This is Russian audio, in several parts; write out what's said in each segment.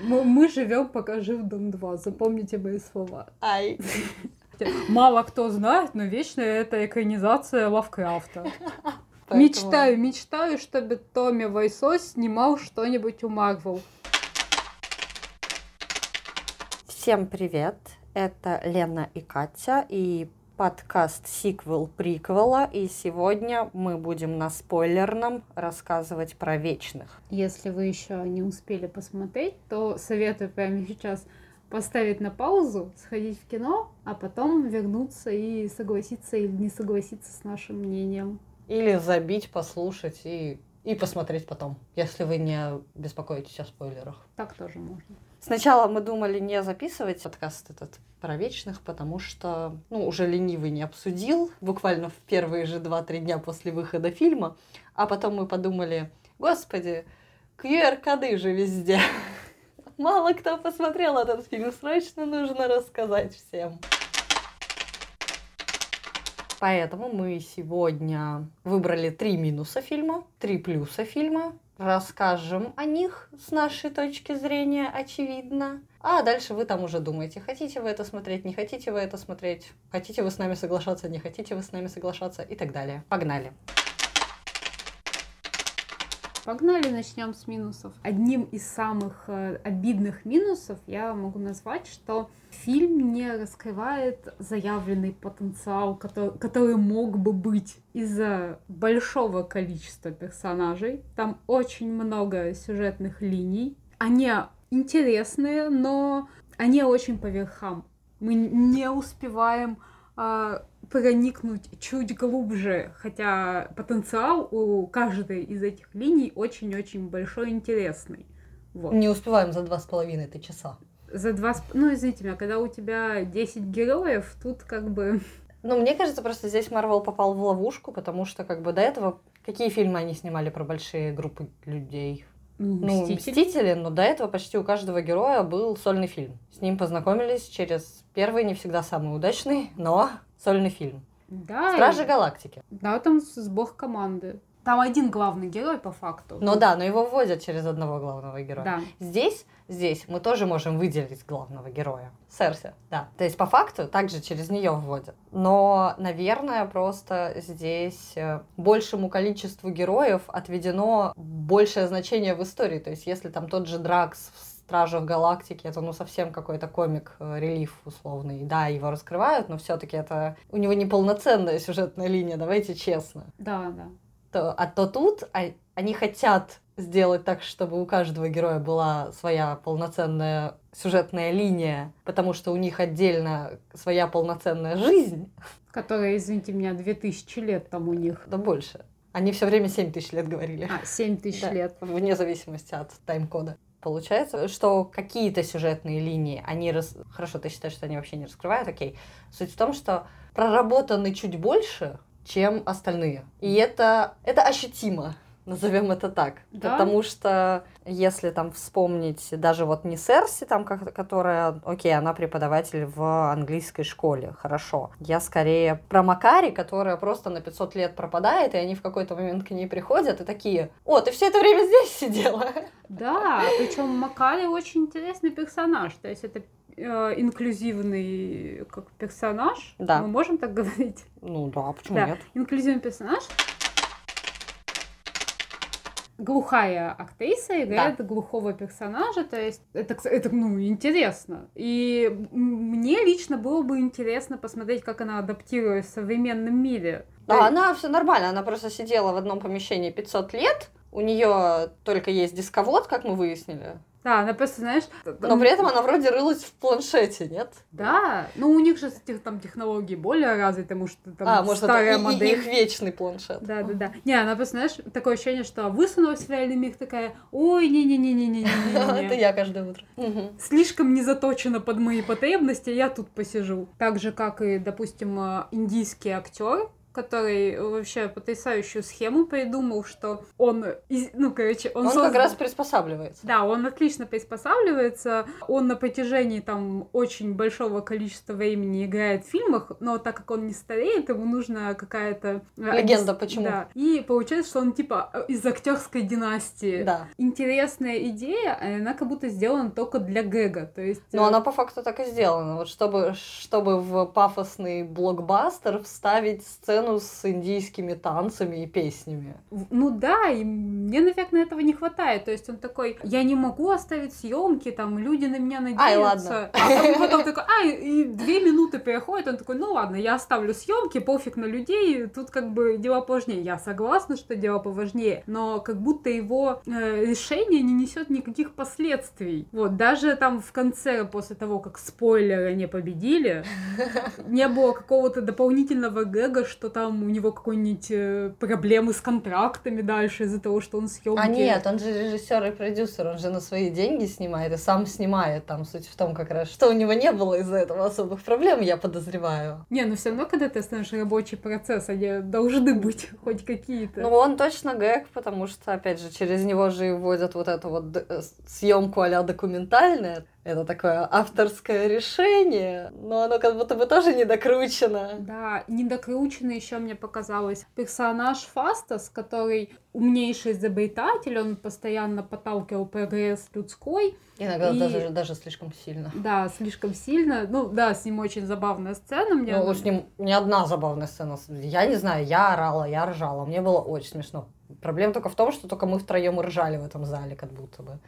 Мы, мы живем, пока жив Дом 2. Запомните мои слова. Ай. Мало кто знает, но вечно это экранизация Лавкрафта. Поэтому- Мечтаю, мечтаю, чтобы Томми Вайсо снимал что-нибудь у Марвел. Всем привет! Это Лена и Катя и подкаст сиквел приквела. И сегодня мы будем на спойлерном рассказывать про вечных. Если вы еще не успели посмотреть, то советую прямо сейчас поставить на паузу, сходить в кино, а потом вернуться и согласиться или не согласиться с нашим мнением. Или забить, послушать и, и посмотреть потом, если вы не беспокоитесь о спойлерах. Так тоже можно. Сначала мы думали не записывать подкаст этот про вечных, потому что, ну, уже ленивый не обсудил, буквально в первые же 2-3 дня после выхода фильма, а потом мы подумали, господи, QR-коды же везде. Мало кто посмотрел этот фильм, срочно нужно рассказать всем. Поэтому мы сегодня выбрали три минуса фильма, три плюса фильма. Расскажем о них с нашей точки зрения, очевидно. А дальше вы там уже думаете, хотите вы это смотреть, не хотите вы это смотреть, хотите вы с нами соглашаться, не хотите вы с нами соглашаться и так далее. Погнали. Погнали, начнем с минусов. Одним из самых э, обидных минусов я могу назвать, что фильм не раскрывает заявленный потенциал, который, который мог бы быть из-за большого количества персонажей. Там очень много сюжетных линий. Они интересные, но они очень по верхам. Мы не успеваем а, проникнуть чуть глубже, хотя потенциал у каждой из этих линий очень-очень большой и интересный. Вот. Не успеваем за два с половиной ты часа. За два... с- Ну, извините меня, когда у тебя 10 героев, тут как бы... Ну, мне кажется, просто здесь Марвел попал в ловушку, потому что как бы до этого какие фильмы они снимали про большие группы людей? Ну, Мстители. Мстители, но до этого почти у каждого героя был сольный фильм. С ним познакомились через первый, не всегда самый удачный, но сольный фильм. Да, Стражи и- Галактики. Да, там сбор команды. Там один главный герой по факту. Ну да, но его вводят через одного главного героя. Да. Здесь, здесь мы тоже можем выделить главного героя. Серси, да. То есть по факту также через нее вводят. Но, наверное, просто здесь э, большему количеству героев отведено большее значение в истории. То есть если там тот же Дракс в Стражах Галактики, это ну совсем какой-то комик, э, условный. Да, его раскрывают, но все-таки это у него неполноценная сюжетная линия, давайте честно Да, да. то, а то тут а- они хотят сделать так, чтобы у каждого героя была своя полноценная сюжетная линия, потому что у них отдельно своя полноценная жизнь, Которая, извините меня, 2000 лет там у них. да больше. Они все время 7 тысяч лет говорили, А, 7 тысяч Да. лет. вне зависимости от тайм-кода. Получается, что какие-то сюжетные линии, они... Рас... Хорошо, ты считаешь, что они вообще не раскрывают, окей. Суть в том, что проработаны чуть больше, чем остальные. И это, это ощутимо, назовем это так. Да? Потому что если там вспомнить даже вот не Серси, там, как- которая, окей, она преподаватель в английской школе, хорошо. Я скорее про Макари, которая просто на 500 лет пропадает, и они в какой-то момент к ней приходят и такие, о, ты все это время здесь сидела. Да, причем Макали очень интересный персонаж. То есть это э, инклюзивный как персонаж. Да. Мы можем так говорить? Ну да, почему Да. нет? Инклюзивный персонаж. Глухая актриса играет глухого персонажа, то есть это, это, ну, интересно. И мне лично было бы интересно посмотреть, как она адаптирует в современном мире. Да, она все нормально, она просто сидела в одном помещении 500 лет, у нее только есть дисковод, как мы выяснили, Да, она просто, знаешь... но при этом она вроде рылась в планшете, нет? Да, ну у них же там технологии более развиты, потому что там а, может, это старая и- и- модель. их вечный планшет. Да, да, да. Не, она просто, знаешь, такое ощущение, что высунулась в реальный мир такая, ой, не-не-не-не-не-не-не. Это я каждое утро. Слишком не заточена под мои потребности, я тут посижу. Так же, как и, допустим, э, индийский актер, который вообще потрясающую схему придумал, что он, ну, короче, он... Он создал... как раз приспосабливается. Да, он отлично приспосабливается, он на протяжении там очень большого количества времени играет в фильмах, но так как он не стареет, ему нужна какая-то... Э, Легенда, почему? Да. И получается, что он типа э, из актерской династии. Да. Интересная идея, а она как будто сделана только для гэга, то есть... Ну, она по факту так и сделана, вот чтобы, чтобы в пафосный блокбастер вставить сцену сцену с индийскими танцами и песнями. Ну да, и мне, наверное, этого не хватает. То есть он такой, я не могу оставить съемки, там люди на меня надеются. Ай, ладно. А потом такой, а, и две минуты переходит, он такой, ну ладно, я оставлю съемки, пофиг на людей, тут как бы дела поважнее. Я согласна, что дела поважнее, но как будто его э, решение не несет никаких последствий. Вот, даже там в конце, после того, как спойлеры не победили, не было какого-то дополнительного гэга, что там у него какой-нибудь э, проблемы с контрактами дальше из-за того, что он съемки. А нет, он же режиссер и продюсер, он же на свои деньги снимает и сам снимает. Там суть в том как раз, что у него не было из-за этого особых проблем, я подозреваю. Не, но все равно, когда ты остановишь рабочий процесс, они должны быть хоть какие-то. Ну, он точно гэг, потому что, опять же, через него же и вводят вот эту вот э, съемку а документальная это такое авторское решение, но оно как будто бы тоже не докручено. Да, не докручено еще мне показалось. Персонаж Фастас, который умнейший изобретатель, он постоянно подталкивал прогресс людской. Иногда и... даже, даже слишком сильно. Да, слишком сильно. Ну да, с ним очень забавная сцена. Мне ну, с ним не одна забавная сцена. Я не знаю, я орала, я ржала. Мне было очень смешно. Проблема только в том, что только мы втроем ржали в этом зале, как будто бы.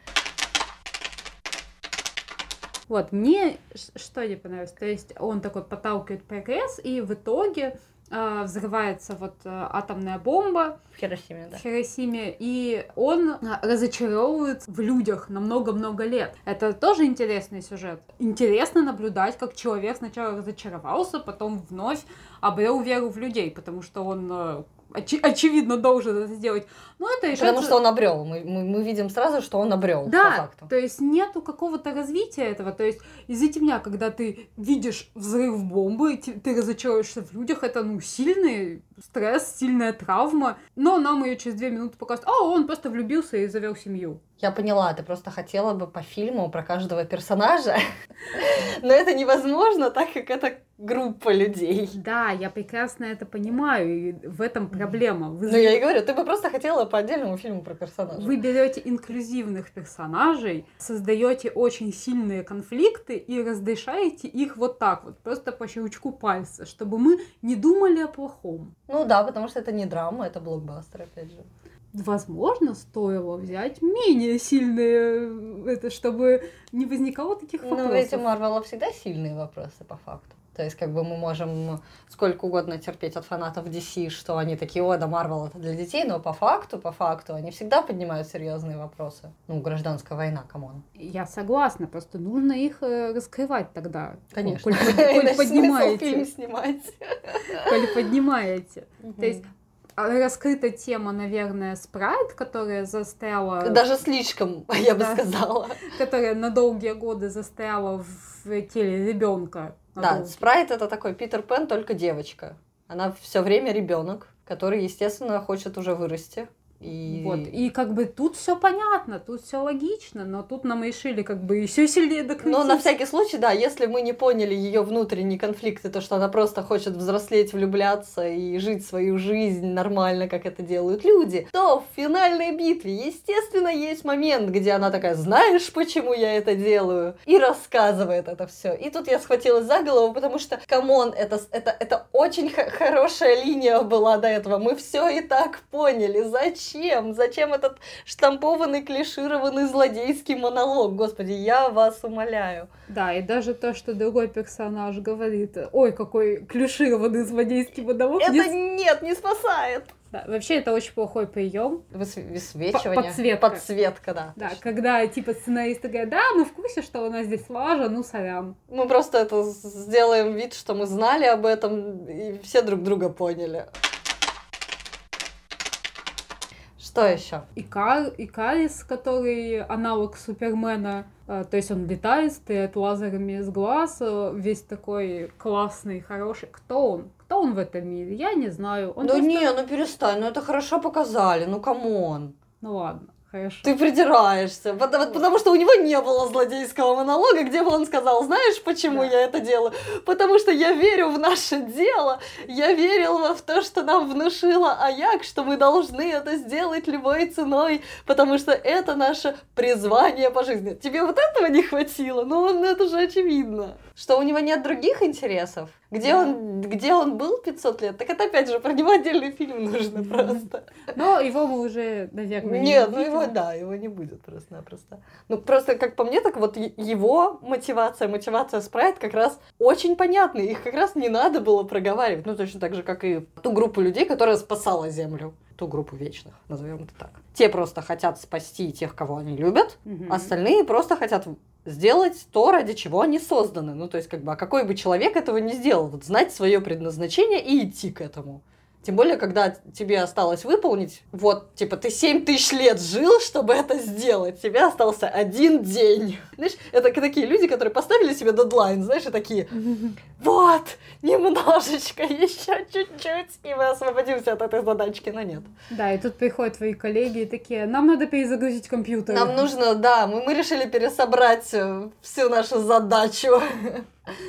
Вот, мне что не понравилось, то есть он такой подталкивает прогресс, и в итоге э, взрывается вот э, атомная бомба в Хиросиме, да. В Хиросиме, и он разочаровывает в людях на много-много лет. Это тоже интересный сюжет. Интересно наблюдать, как человек сначала разочаровался, потом вновь обрел веру в людей, потому что он э, оч- очевидно должен это сделать. Но это решается... Потому что он обрел. Мы, мы, мы видим сразу, что он обрел. Да, по факту. то есть нету какого-то развития этого. То есть из-за меня, когда ты видишь взрыв бомбы, ты, ты разочаруешься в людях, это ну сильный стресс, сильная травма. Но нам ее через две минуты показывают, а он просто влюбился и завел семью. Я поняла, ты просто хотела бы по фильму про каждого персонажа, но это невозможно, так как это группа людей. Да, я прекрасно это понимаю, и в этом проблема. Вы... Ну, я и говорю, ты бы просто хотела по отдельному фильму про персонажей. Вы берете инклюзивных персонажей, создаете очень сильные конфликты и разрешаете их вот так вот, просто по щелчку пальца, чтобы мы не думали о плохом. Ну да, потому что это не драма, это блокбастер, опять же возможно, стоило взять менее сильные, это чтобы не возникало таких вопросов. Ну, ведь у Марвела всегда сильные вопросы, по факту. То есть, как бы мы можем сколько угодно терпеть от фанатов DC, что они такие, о, да, Марвел это для детей, но по факту, по факту, они всегда поднимают серьезные вопросы. Ну, гражданская война, come on. Я согласна, просто нужно их э, раскрывать тогда. Конечно. Коль, коль поднимаете. фильм снимать. Коль поднимаете. То есть раскрыта тема, наверное, спрайт, которая застряла... Даже слишком, я бы да, сказала. Которая на долгие годы застряла в теле ребенка. Да, спрайт это такой Питер Пен, только девочка. Она все время ребенок, который, естественно, хочет уже вырасти. И... Вот. И как бы тут все понятно, тут все логично, но тут нам решили как бы еще сильнее докрутить. Но на всякий случай, да, если мы не поняли ее внутренние конфликты, то, что она просто хочет взрослеть, влюбляться и жить свою жизнь нормально, как это делают люди, то в финальной битве, естественно, есть момент, где она такая, знаешь, почему я это делаю? И рассказывает это все. И тут я схватилась за голову, потому что, come on, это, это, это очень хорошая линия была до этого. Мы все и так поняли. Зачем? Зачем? Зачем этот штампованный, клишированный злодейский монолог? Господи, я вас умоляю. Да, и даже то, что другой персонаж говорит, ой, какой клишированный злодейский монолог. Это не... нет, не спасает. Да, вообще это очень плохой прием. Высвечивание. Подсветка. Подсветка, да. Да, точно. когда типа сценаристы говорят, да, мы в курсе, что у нас здесь лажа, ну сорян. Мы просто это сделаем вид, что мы знали об этом, и все друг друга поняли. Что еще? Икар, Икарис, который аналог Супермена, э, то есть он летает, стреляет лазерами из глаз, э, весь такой классный, хороший. Кто он? Кто он в этом мире? Я не знаю. Он ну просто- не, ну перестань, ну это хорошо показали, ну come on. Ну ладно, хорошо. Ты придираешься, потому, потому что у него не было злодейского монолога, где бы он сказал, знаешь, почему Да. я это делаю? Потому что я верю в наше дело, я верила в то, что нам внушила Аяк, что мы должны это сделать любой ценой, потому что это наше призвание по жизни. Тебе вот этого не хватило? Ну, это же очевидно. Что у него нет других интересов? Где, Да. он, где он был 500 лет? Так это опять же про него отдельный фильм нужно просто. Но его мы уже, наверное, не Нет, ну его, да, его не будет просто-напросто. Ну, просто, как по мне, так вот его мотивация, мотивация Спрайт как раз очень понятны. Их как раз не надо было проговаривать. Ну, точно так же, как и ту группу людей, которая спасала Землю. Ту группу вечных, назовем это так. Те просто хотят спасти тех, кого они любят, Мгм. остальные просто хотят сделать то, ради чего они созданы. Ну, то есть, как бы, а какой бы человек этого не сделал? Вот знать свое предназначение и идти к этому. Тем более, когда тебе осталось выполнить, вот, типа, ты 7 тысяч лет жил, чтобы это сделать, тебе остался один день. Знаешь, это такие люди, которые поставили себе дедлайн, знаешь, и такие, вот, немножечко, еще чуть-чуть, и мы освободимся от этой задачки, но нет. Да, и тут приходят твои коллеги и такие, нам надо перезагрузить компьютер. Нам нужно, да, мы, мы решили пересобрать э, всю нашу задачу.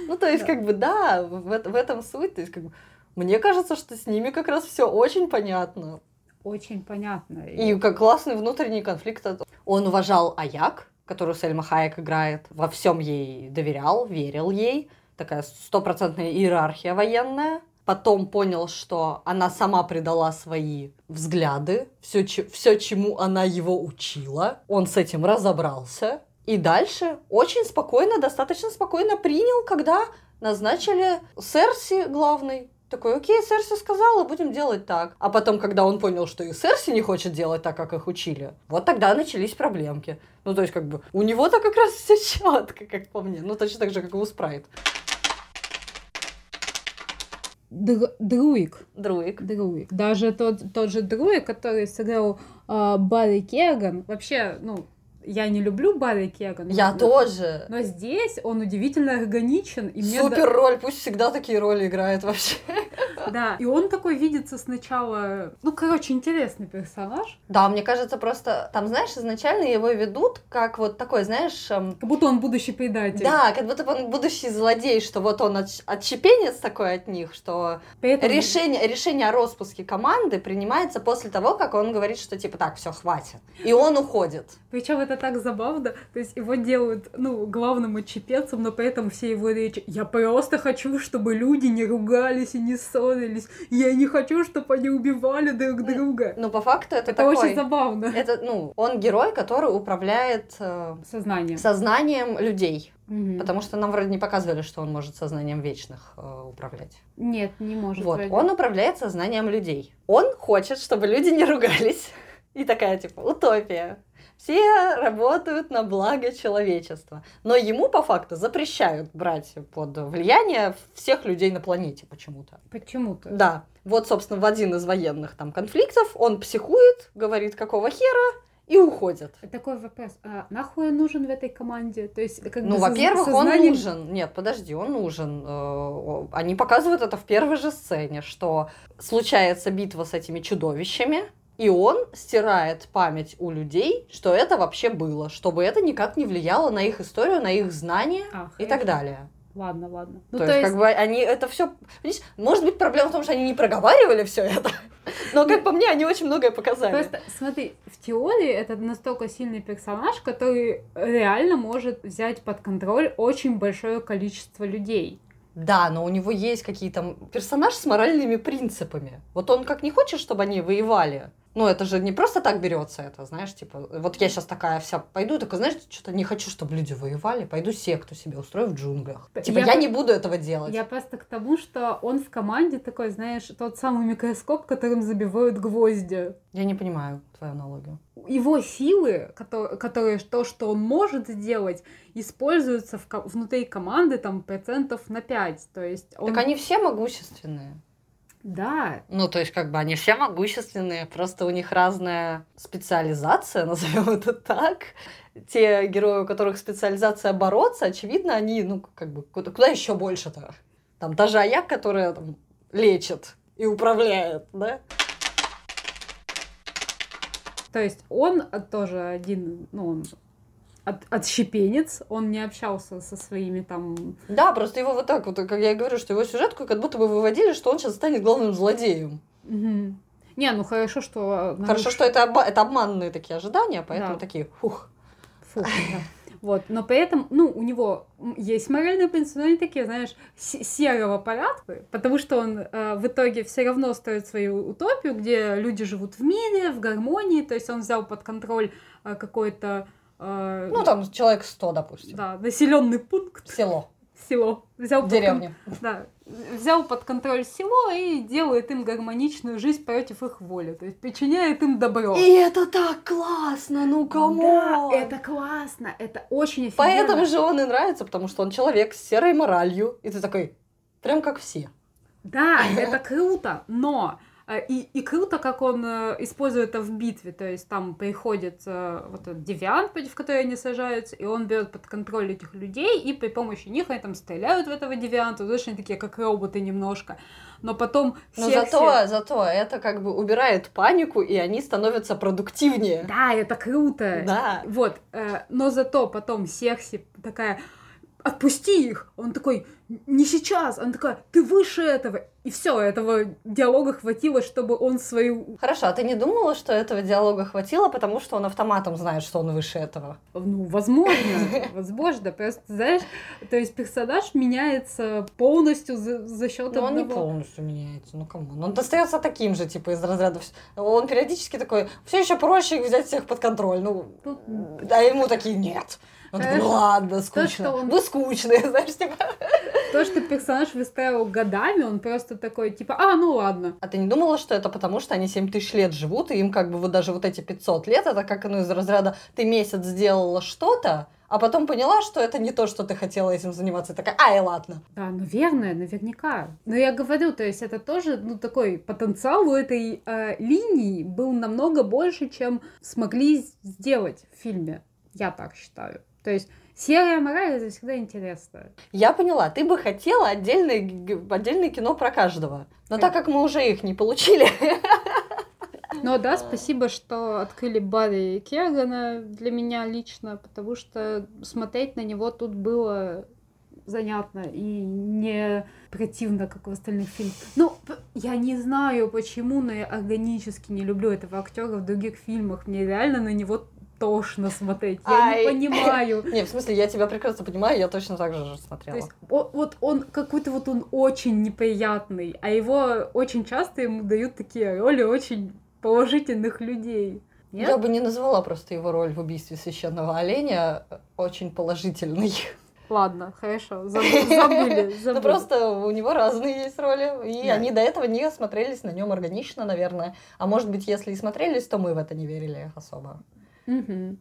Ну, то есть, Да. как бы, да, в этом суть. То есть, как бы, мне кажется, что с ними как раз все очень понятно. Очень понятно. И как классный внутренний конфликт. Он уважал Аяк, которую Сельма Хайек играет, во всем ей доверял, верил ей. Такая стопроцентная иерархия военная. Потом понял, что она сама предала свои взгляды, все, все, чему она его учила. Он с этим разобрался. И дальше очень спокойно, достаточно спокойно принял, когда назначили Серси главной. Такой, окей, Серси сказала, будем делать так. А потом, когда он понял, что и Серси не хочет делать так, как их учили, вот тогда начались проблемки. Ну, то есть, как бы, у него-то как раз все четко, как по мне. Ну, точно так же, как и у Спрайт. Др- Друик. Друик. Друик. Даже тот, тот же Друик, который сыграл а, Барри Кеган. Вообще, ну, я не люблю Барри Кеган. Я но- тоже. Но здесь он удивительно органичен. И мне Супер роль, пусть всегда такие роли играет вообще. да- да. И он такой видится сначала... Ну, короче, интересный персонаж. Да, мне кажется, просто там, знаешь, изначально его ведут как вот такой, знаешь, эм, Как будто он будущий предатель. да, как будто бы он будущий злодей, что вот он отщ- отщепенец такой от них, что При этом- решение, решение о распуске команды принимается после того, как он говорит, что типа так, все, хватит. И он уходит. Причем это так забавно. То есть его делают, ну, главным отчепенцем, но при этом все его речи. Я просто хочу, чтобы люди не ругались и не ссорились. Я не хочу, чтобы они убивали друг друга. Ну, по факту это, Это такой... очень забавно. Это, ну, он герой, который управляет э, Сознание. сознанием людей. Мгм. Потому что нам вроде не показывали, что он может сознанием вечных э, управлять. Нет, не может. Вот, вроде. он управляет сознанием людей. Он хочет, чтобы люди не ругались. И такая, типа, утопия. Все работают на благо человечества. Но ему по факту запрещают брать под влияние всех людей на планете почему-то. Почему-то. Да, вот, собственно, в один из военных там конфликтов он психует, говорит, какого хера, и уходит. Такой вопрос. А нахуй он нужен в этой команде? То есть, как Ну, во-первых, сознание- он нужен. Нет, подожди, он нужен. Э, Они показывают это в первой же сцене, что случается битва с этими чудовищами, и он стирает память у людей, что это вообще было, чтобы это никак не влияло на их историю, на их знания А, и так далее. Ладно, ладно. Ну, то, есть, как бы они это все. Видишь, может быть, проблема в том, что они не проговаривали все это. Но, как по мне, они очень многое показали. Просто, смотри, в теории это настолько сильный персонаж, который реально может взять под контроль очень большое количество людей. Да, но у него есть какие-то персонаж с моральными принципами. Вот он как не хочет, чтобы они воевали. Ну, это же не просто так берется это, знаешь, типа, вот я сейчас такая вся пойду, такая, знаешь, что-то не хочу, чтобы люди воевали, пойду секту себе устрою в джунглях. Типа, я я, не буду этого делать. Я просто к тому, что он в команде такой, знаешь, тот самый микроскоп, которым забивают гвозди. Я не понимаю твою аналогию. Его силы, которые, которые то, что он может сделать, используются в внутри команды там процентов на 5. То есть он... Так они все могущественные. Да. Ну, то есть, как бы они все могущественные, просто у них разная специализация, назовем это так. Те герои, у которых специализация бороться, очевидно, они, ну, как бы, куда, куда еще больше-то? Там та же Аяк, которая там, лечит и управляет, да? То есть он тоже один, ну, он от, отщепенец, он не общался со своими там... Да, просто его вот так вот, как я и говорю, что его сюжетку как будто бы выводили, что он сейчас станет главным злодеем. Угу. Не, ну хорошо, что... Хорошо, что это, оба- это обманные такие ожидания, поэтому Да. такие, фух. Фу, да. Вот, но при этом, ну, у него есть моральные принципы, но они такие, знаешь, се- серого порядка, потому что он э, в итоге все равно строит свою утопию, где люди живут в мире, в гармонии, то есть он взял под контроль э, какой-то, э, Ну, там человек 100, допустим. да, населенный пункт, Село, село, взял в под да, взял под контроль село и делает им гармоничную жизнь против их воли, то есть причиняет им добро. И это так классно, ну Да, кому? это классно, это очень офигенно. Поэтому же он и нравится, потому что он человек с серой моралью. И ты такой, прям как все. Да, это круто, но и, и круто, как он э, использует это в битве. То есть там приходит э, вот этот девиант, против которого они сажаются, и он берет под контроль этих людей, и при помощи них они там стреляют в этого девианта, точно такие, как роботы немножко. Но потом Но Серкси- зато, зато это как бы убирает панику, и они становятся продуктивнее. Да, это круто. Да. Вот, э, но зато потом Серси такая, отпусти их. Он такой, не сейчас. Она такая, ты выше этого. И все, этого диалога хватило, чтобы он свою Хорошо, а ты не думала, что этого диалога хватило, потому что он автоматом знает, что он выше этого? Ну, возможно, возможно. Просто, знаешь, то есть персонаж меняется полностью за, за счет Но он не полностью меняется, ну кому? Он остается таким же, типа, из разряда. Он периодически такой, все еще проще их взять всех под контроль. Ну, а ему такие нет. Он такой, ну ладно, скучно. что он- Вы скучные, знаешь, типа. То, что персонаж выстраивал годами, он просто такой, типа, а, ну ладно. А ты не думала, что это потому, что они 7 тысяч лет живут, и им как бы вот даже вот эти 500 лет, это как ну, из разряда ты месяц сделала что-то, а потом поняла, что это не то, что ты хотела этим заниматься. И такая, ай, ладно. Да, наверное, наверняка. Но я говорю, то есть это тоже, ну, такой потенциал у этой э, линии был намного больше, чем смогли сделать в фильме. Я так считаю. То есть серия мораль это всегда интересно. Я поняла, ты бы хотела отдельное, отдельное кино про каждого. Но так как мы уже их не получили, Но да, спасибо, что открыли Барри Кергана для меня лично, потому что смотреть на него тут было занятно и не противно, как в остальных фильмах. Ну, я не знаю почему, но я органически не люблю этого актера в других фильмах. Мне реально на него тошно смотреть. Я Ай. не понимаю. Не, в смысле, я тебя прекрасно понимаю, я точно так же То смотрела. есть, о- вот он какой-то вот он очень неприятный, а его очень часто ему дают такие роли очень положительных людей. Нет? Я бы не назвала просто его роль в убийстве священного оленя очень положительной. Ладно, хорошо, забыли, забыли. Ну просто у него разные есть роли, и Да. они до этого не смотрелись на нем органично, наверное. А может быть, если и смотрелись, то мы в это не верили особо. Мгм.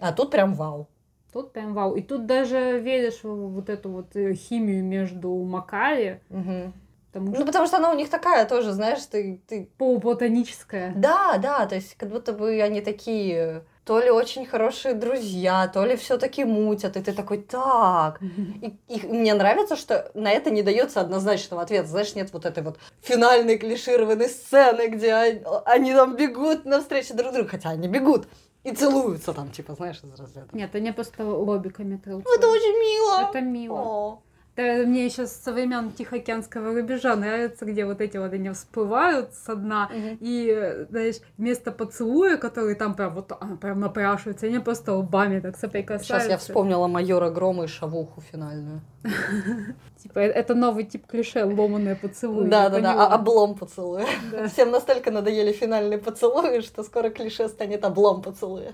А тут прям вау. Тут прям вау. И тут даже веришь в вот эту вот э, химию между Макари, Мгм. потому Ну, что потому что она у них такая тоже, знаешь, ты, ты... полуплатоническая. Да, да, то есть как будто бы они такие то ли очень хорошие друзья, то ли все таки мутят, и ты такой, так, И, и мне нравится, что на это не дается однозначного ответа. Знаешь, нет вот этой вот финальной клишированной сцены, где они, они там бегут навстречу друг другу, хотя они бегут и целуются там, типа, знаешь, из разряда. Нет, они просто лобиками. Ну, Это очень мило. Это мило. О. Да, мне сейчас со времен Тихоокеанского рубежа нравится, где вот эти вот они всплывают со дна, Мгм. и, знаешь, вместо поцелуя, который там прям вот она прям напрашивается, они просто лбами так соприкасаются. Сейчас я вспомнила майора Грома и шавуху финальную. Типа, э- это новый тип клише, ломаные поцелуи. Да, да, да, а- облом поцелуя. Всем настолько надоели финальные поцелуи, что скоро клише станет облом поцелуя.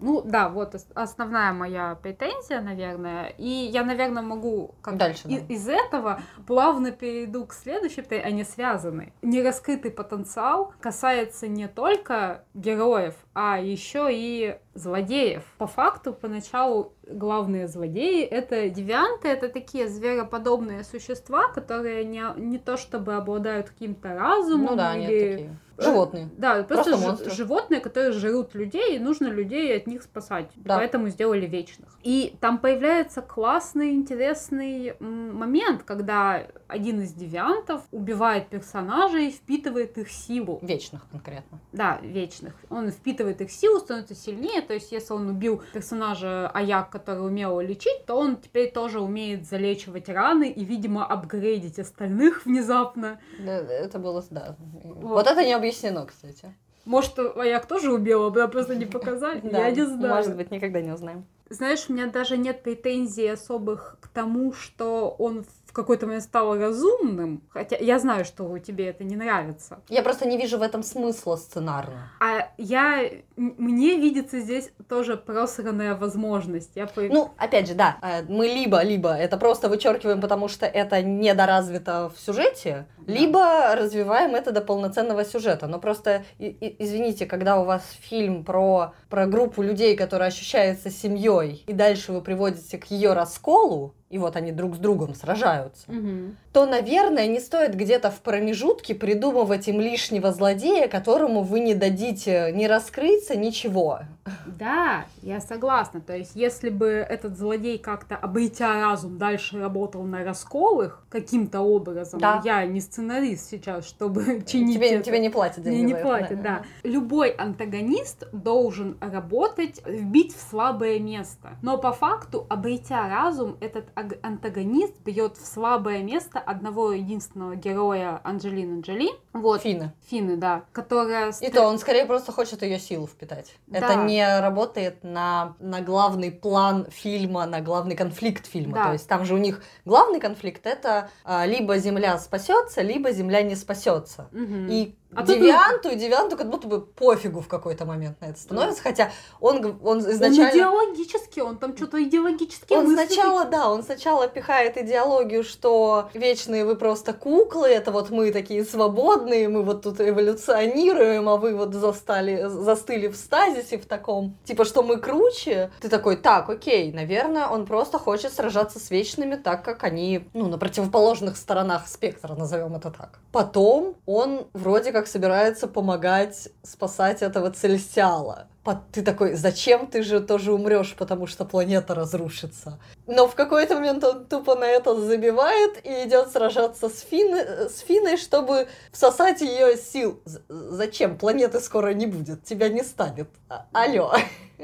Ну да, вот ос- основная моя претензия, наверное. И я, наверное, могу как Дальше, да. из этого плавно перейду к следующей, пре- они связаны. Нераскрытый потенциал касается не только героев, а еще и злодеев. По факту, поначалу главные злодеи это девианты, это такие звероподобные существа, которые не, не то чтобы обладают каким-то разумом Ну да, или... нет, такие. Животные. Да, просто, Просто монстры. животные, которые жрут людей, и нужно людей от них спасать. Да. Поэтому сделали вечных. И там появляется классный, интересный момент, когда один из девиантов убивает персонажей и впитывает их силу. Вечных конкретно. Да, вечных. Он впитывает их силу, становится сильнее. То есть, если он убил персонажа Аяк, который умел лечить, то он теперь тоже умеет залечивать раны и, видимо, апгрейдить остальных внезапно. Да, это было, да. Вот, это не объяснено, кстати. Может, Аяк тоже убила, да, просто не показали. Я не знаю. Может быть, никогда не узнаем. Знаешь, у меня даже нет претензий особых к тому, что он в какой-то момент стал разумным. Хотя я знаю, что тебе это не нравится. Я просто не вижу в этом смысла сценарно. А я... Мне видится здесь тоже просранная возможность. Я по- Ну, опять же, да, э, мы либо-либо это просто вычеркиваем, потому что это недоразвито в сюжете, Да. либо развиваем это до полноценного сюжета. Но просто, извините, когда у вас фильм про, про группу людей, которая ощущается семьей, и дальше вы приводите к ее расколу, и вот они друг с другом сражаются, Мгм. То, наверное, не стоит где-то в промежутке придумывать им лишнего злодея, которому вы не дадите ни раскрыться, ничего. Да, я согласна. То есть, если бы этот злодей как-то обретя разум дальше работал на расколах каким-то образом, Да. я не сценарист сейчас, чтобы чинить Тебе, это. тебе не платят деньги. Мне не платят, да. Любой антагонист должен работать, вбить в слабое место. Но по факту, обретя разум, этот аг- антагонист бьет в слабое место одного единственного героя Анджелины Джоли. Вот, Финны. Фины, да, которая... И то он скорее просто хочет ее силу впитать. Это Да. не работает на, на главный план фильма, на главный конфликт фильма. Да. То есть там же у них главный конфликт это а, либо Земля спасется, либо Земля не спасется. Мгм. И А тут девианту, и девианту как будто бы пофигу в какой-то момент на это становится, хотя он, он Он изначально... идеологически, он там что-то идеологически Он мыслит. сначала, да, он сначала пихает идеологию, что вечные вы просто куклы, это вот мы такие свободные, мы вот тут эволюционируем, а вы вот застали, застыли в стазисе в таком, типа, что мы круче. Ты такой, так, окей, наверное, он просто хочет сражаться с вечными так, как они, ну, на противоположных сторонах спектра, назовем это так. Потом он вроде как собирается помогать спасать этого Целестиала. Ты такой, зачем ты же тоже умрешь, потому что планета разрушится. Но в какой-то момент он тупо на это забивает и идет сражаться с, Фин... с Финой, чтобы всосать ее сил. Зачем? Планеты скоро не будет, тебя не станет. А- Алло.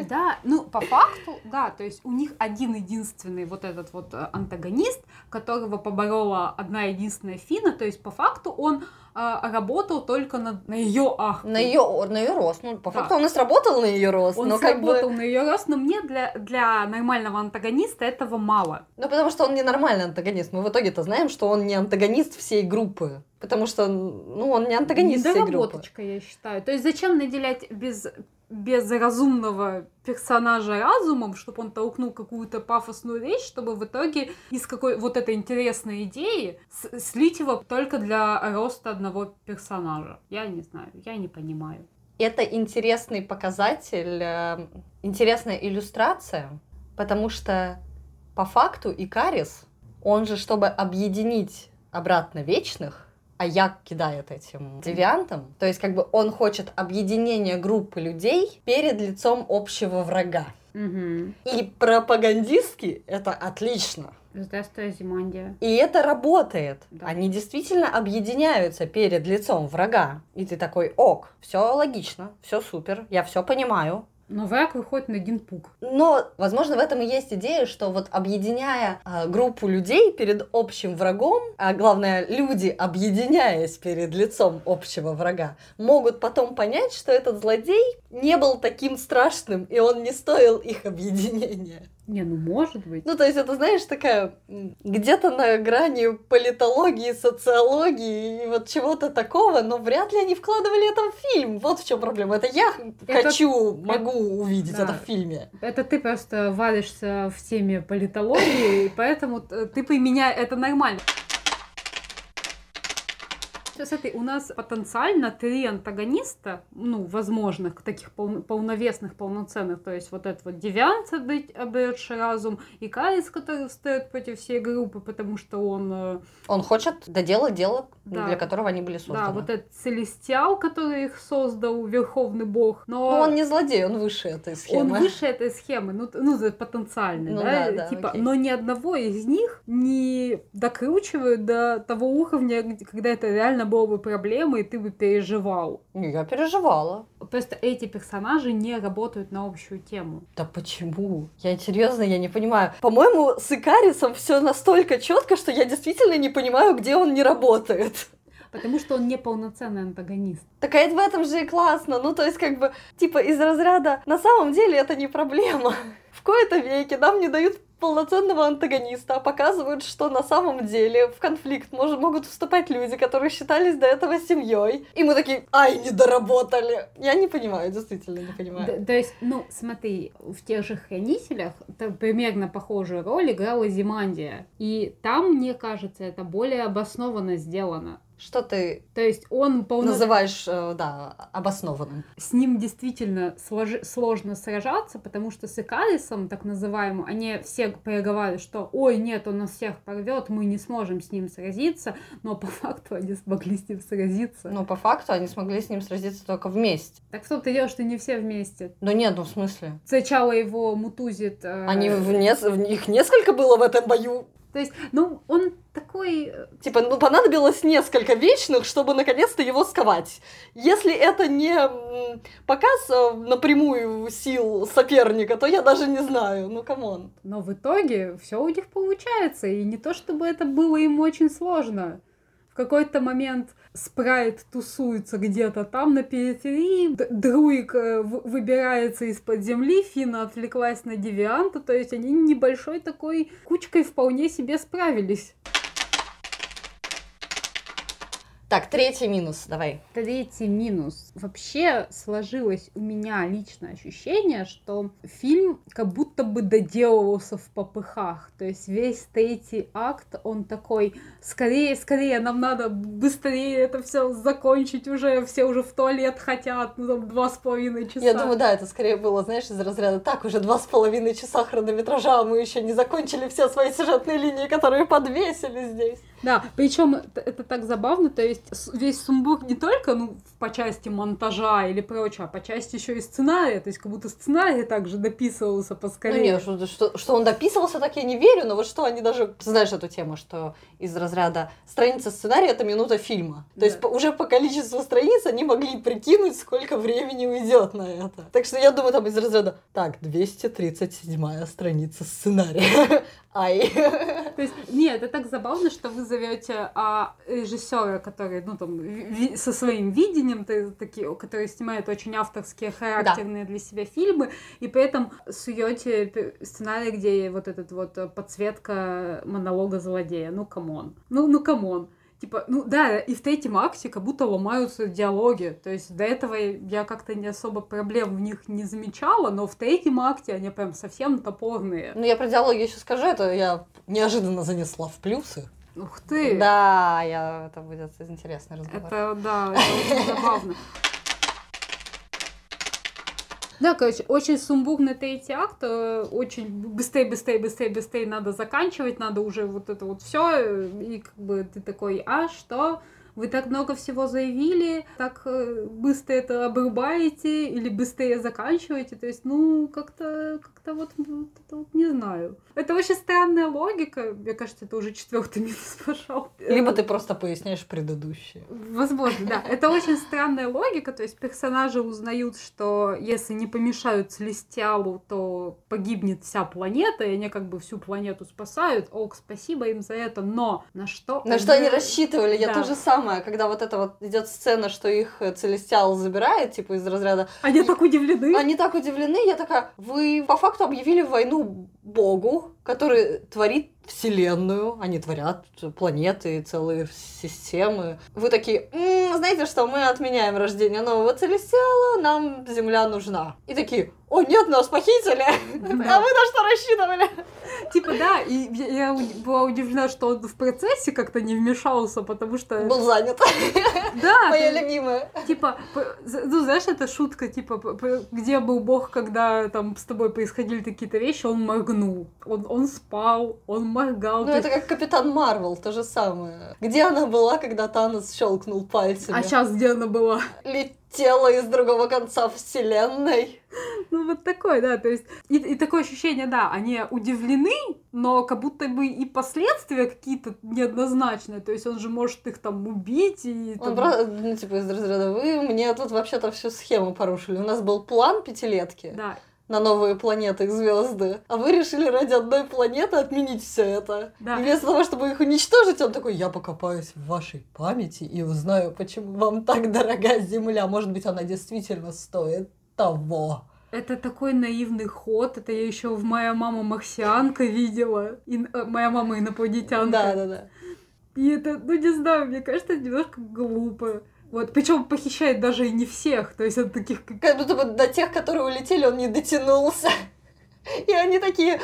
Да, ну по факту, да, то есть у них один единственный вот этот вот э, антагонист, которого поборола одна единственная Фина, то есть по факту он э, работал только на, на ее ах. На ее, на ее рост. Ну, по Да. факту он и сработал на ее рост, Он но как сработал бы... на ее рост, но мне для, для нормального антагониста этого мало. Ну, потому что он не нормальный антагонист. Мы в итоге-то знаем, что он не антагонист всей группы. Потому что, ну, он не антагонист всей группы. Недоработочка, я считаю. То есть зачем наделять без, без разумного персонажа разумом, чтобы он толкнул какую-то пафосную речь, чтобы в итоге из какой вот этой интересной идеи слить его только для роста одного персонажа. Я не знаю, я не понимаю. это интересный показатель, э, интересная иллюстрация, потому что по факту Икарис, он же, чтобы объединить обратно вечных, а я кидает этим девиантом, то есть как бы он хочет объединения группы людей перед лицом общего врага. Угу. И пропагандистски это отлично. Здравствуй, Зимандия. И это работает. Да. Они действительно объединяются перед лицом врага. И ты такой, ок, все логично, все супер, я все понимаю. Но враг выходит на один пук. Но, возможно, в этом и есть идея, что вот объединяя а, группу людей перед общим врагом, а главное, люди, объединяясь перед лицом общего врага, могут потом понять, что этот злодей не был таким страшным, и он не стоил их объединения. Не, ну может быть. Ну, то есть, это, знаешь, такая где-то на грани политологии, социологии и вот чего-то такого, но вряд ли они вкладывали это в фильм. Вот в чем проблема. Это я Это- хочу, могу увидеть Да. это в фильме. Это ты просто варишься в теме политологии, и поэтому ты применяй это нормально. Смотри, у нас потенциально три антагониста, ну, возможных, таких пол- полновесных, полноценных, то есть вот этот вот девиант, обретший разум, и Карис, который встает против всей группы, потому что он... э, Он хочет доделать дело, Да. для которого они были созданы. Да, вот этот Целестиал, который их создал, Верховный Бог, но... Но он не злодей, он выше этой Он схемы. выше этой схемы, ну, ну, потенциальный, Ну да, да, да, типа, окей. но ни одного из них не докручивают до того уровня, когда это реально было бы проблемой, и ты бы переживал. Я переживала. Просто эти персонажи не работают на общую тему. Да почему? Я серьезно, я не понимаю. По-моему, с Икарисом все настолько четко, что я действительно не понимаю, где он не работает. Потому что он не полноценный антагонист. Так а это в этом же и классно. Ну, то есть, как бы, типа, из разряда, на самом деле это не проблема. В кои-то веке нам не дают полноценного антагониста, а показывают, что на самом деле в конфликт мож- могут вступать люди, которые считались до этого семьей. И мы такие, ай, не доработали. Я не понимаю, действительно не понимаю. Д- то есть, ну, смотри, в тех же хранителях примерно похожую роль играла Зимандия. И там, мне кажется, это более обоснованно сделано. Что ты То есть он полно... называешь, э, да, обоснованным? с ним действительно слож- сложно сражаться, потому что с Икарисом, так называемым, они все проговаривают, что ой, нет, он нас всех порвет, мы не сможем с ним сразиться, но по факту они смогли с ним сразиться. Ну, по факту, они смогли с ним сразиться только вместе. Так в том-то дело, что не все вместе. Ну нет, ну в смысле? Сначала его мутузит... э, Они в нес- в них несколько было в этом бою. То есть, ну, он такой... э, Типа, ну понадобилось несколько вечных, чтобы наконец-то его сковать. Если это не показ э, напрямую сил соперника, то я даже не знаю. Ну, come on. Но в итоге все у них получается, и не то чтобы это было им очень сложно. В какой-то момент спрайт тусуется где-то там на периферии, Друик э, выбирается из-под земли, Фина отвлеклась на Девианта, то есть они небольшой такой кучкой вполне себе справились. Так, третий минус, давай. Третий минус. Вообще сложилось у меня личное ощущение, что фильм как будто бы доделывался в попыхах. То есть весь третий акт, он такой, скорее, скорее, нам надо быстрее это все закончить уже, все уже в туалет хотят, ну там два с половиной часа. Я думаю, да, это скорее было, знаешь, из разряда так, уже два с половиной часа хронометража, а мы еще не закончили все свои сюжетные линии, которые подвесили здесь. Да, причем это, так забавно, то есть весь сумбур не только ну, по части монтажа или прочего, а по части еще и сценария, то есть как будто сценарий также дописывался Ну поскорее. нет, что, что, что он дописывался, так я не верю, но вот что они даже... Знаешь эту тему, что из разряда страница сценария — это минута фильма. То Да. есть по- уже по количеству страниц они могли прикинуть, сколько времени уйдет на это. Так что я думаю, там из разряда... Так, 237 страница сценария. Ай. То есть, нет, это так забавно, что вы зовете а, режиссера, который, ну, там, ви- со своим видением, то- такие, который снимает очень авторские, характерные для себя фильмы, и при этом суете сценарий, где вот этот вот подсветка монолога злодея. Ну, come on. Ну, ну, come on. Типа, ну да, и в третьем акте как будто ломаются диалоги. То есть до этого я как-то не особо проблем в них не замечала, но в третьем акте они прям совсем топорные. Ну, я про диалоги еще скажу, это я неожиданно занесла в плюсы. Ух ты! Да, я, это будет интересный разговор. Это, да, это очень забавно. Да, короче, очень сумбурный третий акт, э, очень быстрее, быстрее, быстрее, быстрее надо заканчивать, надо уже вот это вот все, и как бы ты такой, а что? Вы так много всего заявили, так э, быстро это обрубаете или быстрее заканчиваете, то есть, ну, как-то, как-то вот, вот это вот не знаю. Это очень странная логика, мне кажется, это уже четвертый минус пошел. Либо ты просто поясняешь предыдущие. Возможно, да. Это очень странная логика, то есть персонажи узнают, что если не помешают Целестиалу, то погибнет вся планета, и они как бы всю планету спасают. Ок, спасибо им за это, но на что? На что они рассчитывали? Я Да. то же самое, когда вот это вот идет сцена, что их э, Целестиал забирает, типа из разряда Они так удивлены. Они так удивлены, я такая, вы по факту объявили войну Богу, который творит Вселенную, они творят планеты, целые системы. Вы такие, «М, знаете что, мы отменяем рождение нового Целестиала, нам Земля нужна. И такие, о нет, нас похитили, а вы на что рассчитывали? Типа, да, и я была удивлена, что он в процессе как-то не вмешался, потому что... Был занят. Да. Моя любимая. Типа, ну, знаешь, это шутка, типа, где был Бог, когда там с тобой происходили какие-то вещи, он моргнул. Он, он спал, он моргал. Ну, это как Капитан Марвел, то же самое. Где она была, когда Танос щелкнул пальцами? А сейчас где она была? Летела из другого конца вселенной. Ну, вот такое, да, то есть, и, и такое ощущение, да, они удивлены, но как будто бы и последствия какие-то неоднозначные, то есть он же может их там убить и... Он просто, ну, типа, из разряда, вы мне тут вообще-то всю схему порушили, у нас был план пятилетки. Да, на новые планеты и звезды. А вы решили ради одной планеты отменить все это. Да. И вместо того, чтобы их уничтожить, он такой, я покопаюсь в вашей памяти и узнаю, почему вам так дорога Земля. Может быть, она действительно стоит того. Это такой наивный ход. Это я еще в моя мама марсианка видела. И э, моя мама инопланетянка. Да, да, да. И это, ну не знаю, мне кажется, это немножко глупо. Вот, причем похищает даже и не всех, то есть от таких... Как будто бы до тех, которые улетели, он не дотянулся. И они такие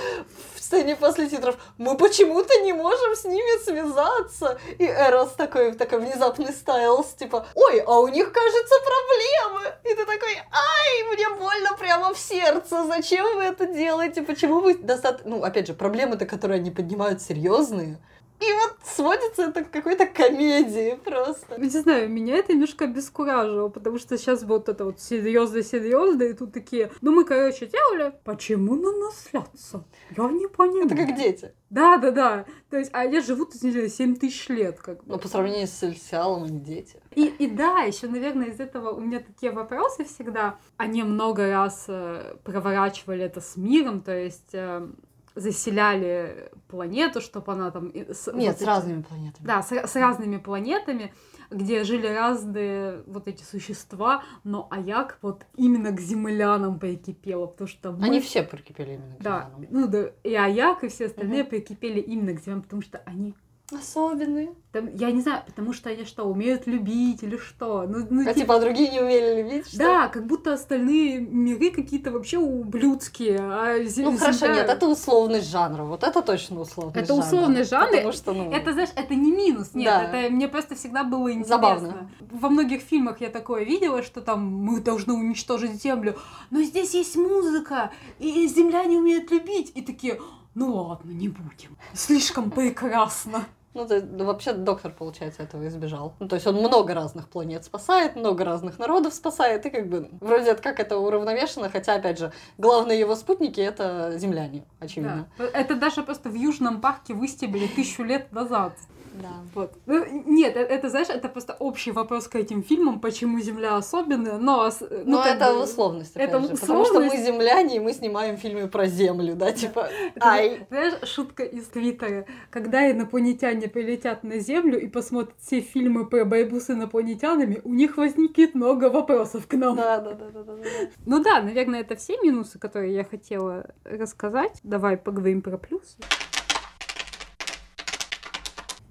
в сцене после титров, мы почему-то не можем с ними связаться. И Эрос такой, такой внезапный стайлс, типа, ой, а у них, кажется, проблемы. И ты такой, ай, мне больно прямо в сердце, зачем вы это делаете, почему вы достаточно... Ну, опять же, проблемы-то, которые они поднимают, серьезные. И вот сводится это к какой-то комедии просто. Не знаю, меня это немножко обескуражило, потому что сейчас вот это вот серьезно-серьезно, и тут такие, ну мы, короче, делали, почему на нас злятся? Я не понимаю. Это как дети. Да, да, да. То есть, а они живут, извините, 7 тысяч лет, как бы. Но по сравнению с они дети. И, и да, еще, наверное, из этого у меня такие вопросы всегда. Они много раз э, проворачивали это с миром, то есть э, заселяли планету, чтобы она там... С, Нет, вот с эти, разными планетами. Да, с, с разными планетами, где жили разные вот эти существа, но Аяк вот именно к землянам прикипела, потому что мы... Они все прикипели именно к да, землянам. Ну да, и Аяк, и все остальные угу. прикипели именно к землянам, потому что они Особенные. Там, я не знаю, потому что они что, умеют любить или что? Ну, ну, а типа, а другие не умели любить? Что? Да, как будто остальные миры какие-то вообще ублюдские. А ну земля... хорошо, нет, это условность жанра. Вот это точно условность Это жанра. условность жанра. Потому что, ну... Это, знаешь, это не минус. Нет, да. это мне просто всегда было интересно. Забавно. Во многих фильмах я такое видела, что там мы должны уничтожить Землю. Но здесь есть музыка, и Земля не умеет любить. И такие, ну ладно, не будем. Слишком прекрасно. Ну, то, вообще доктор, получается, этого избежал. Ну, то есть он много разных планет спасает, много разных народов спасает, и как бы вроде как это уравновешено, хотя, опять же, главные его спутники — это земляне, очевидно. Да. Это даже просто в Южном парке выстебили тысячу лет назад. Да. Вот. Ну, нет, это, это, знаешь, это просто общий вопрос к этим фильмам, почему Земля особенная, но... Ну, но это бы, условность, это же, условность. потому что мы земляне, и мы снимаем фильмы про Землю, да, типа, ай. Знаешь, шутка из Твиттера, когда инопланетяне прилетят на Землю и посмотрят все фильмы про борьбу с инопланетянами, у них возникнет много вопросов к нам. Да, да, да, да, да. Ну да, наверное, это все минусы, которые я хотела рассказать. Давай поговорим про плюсы.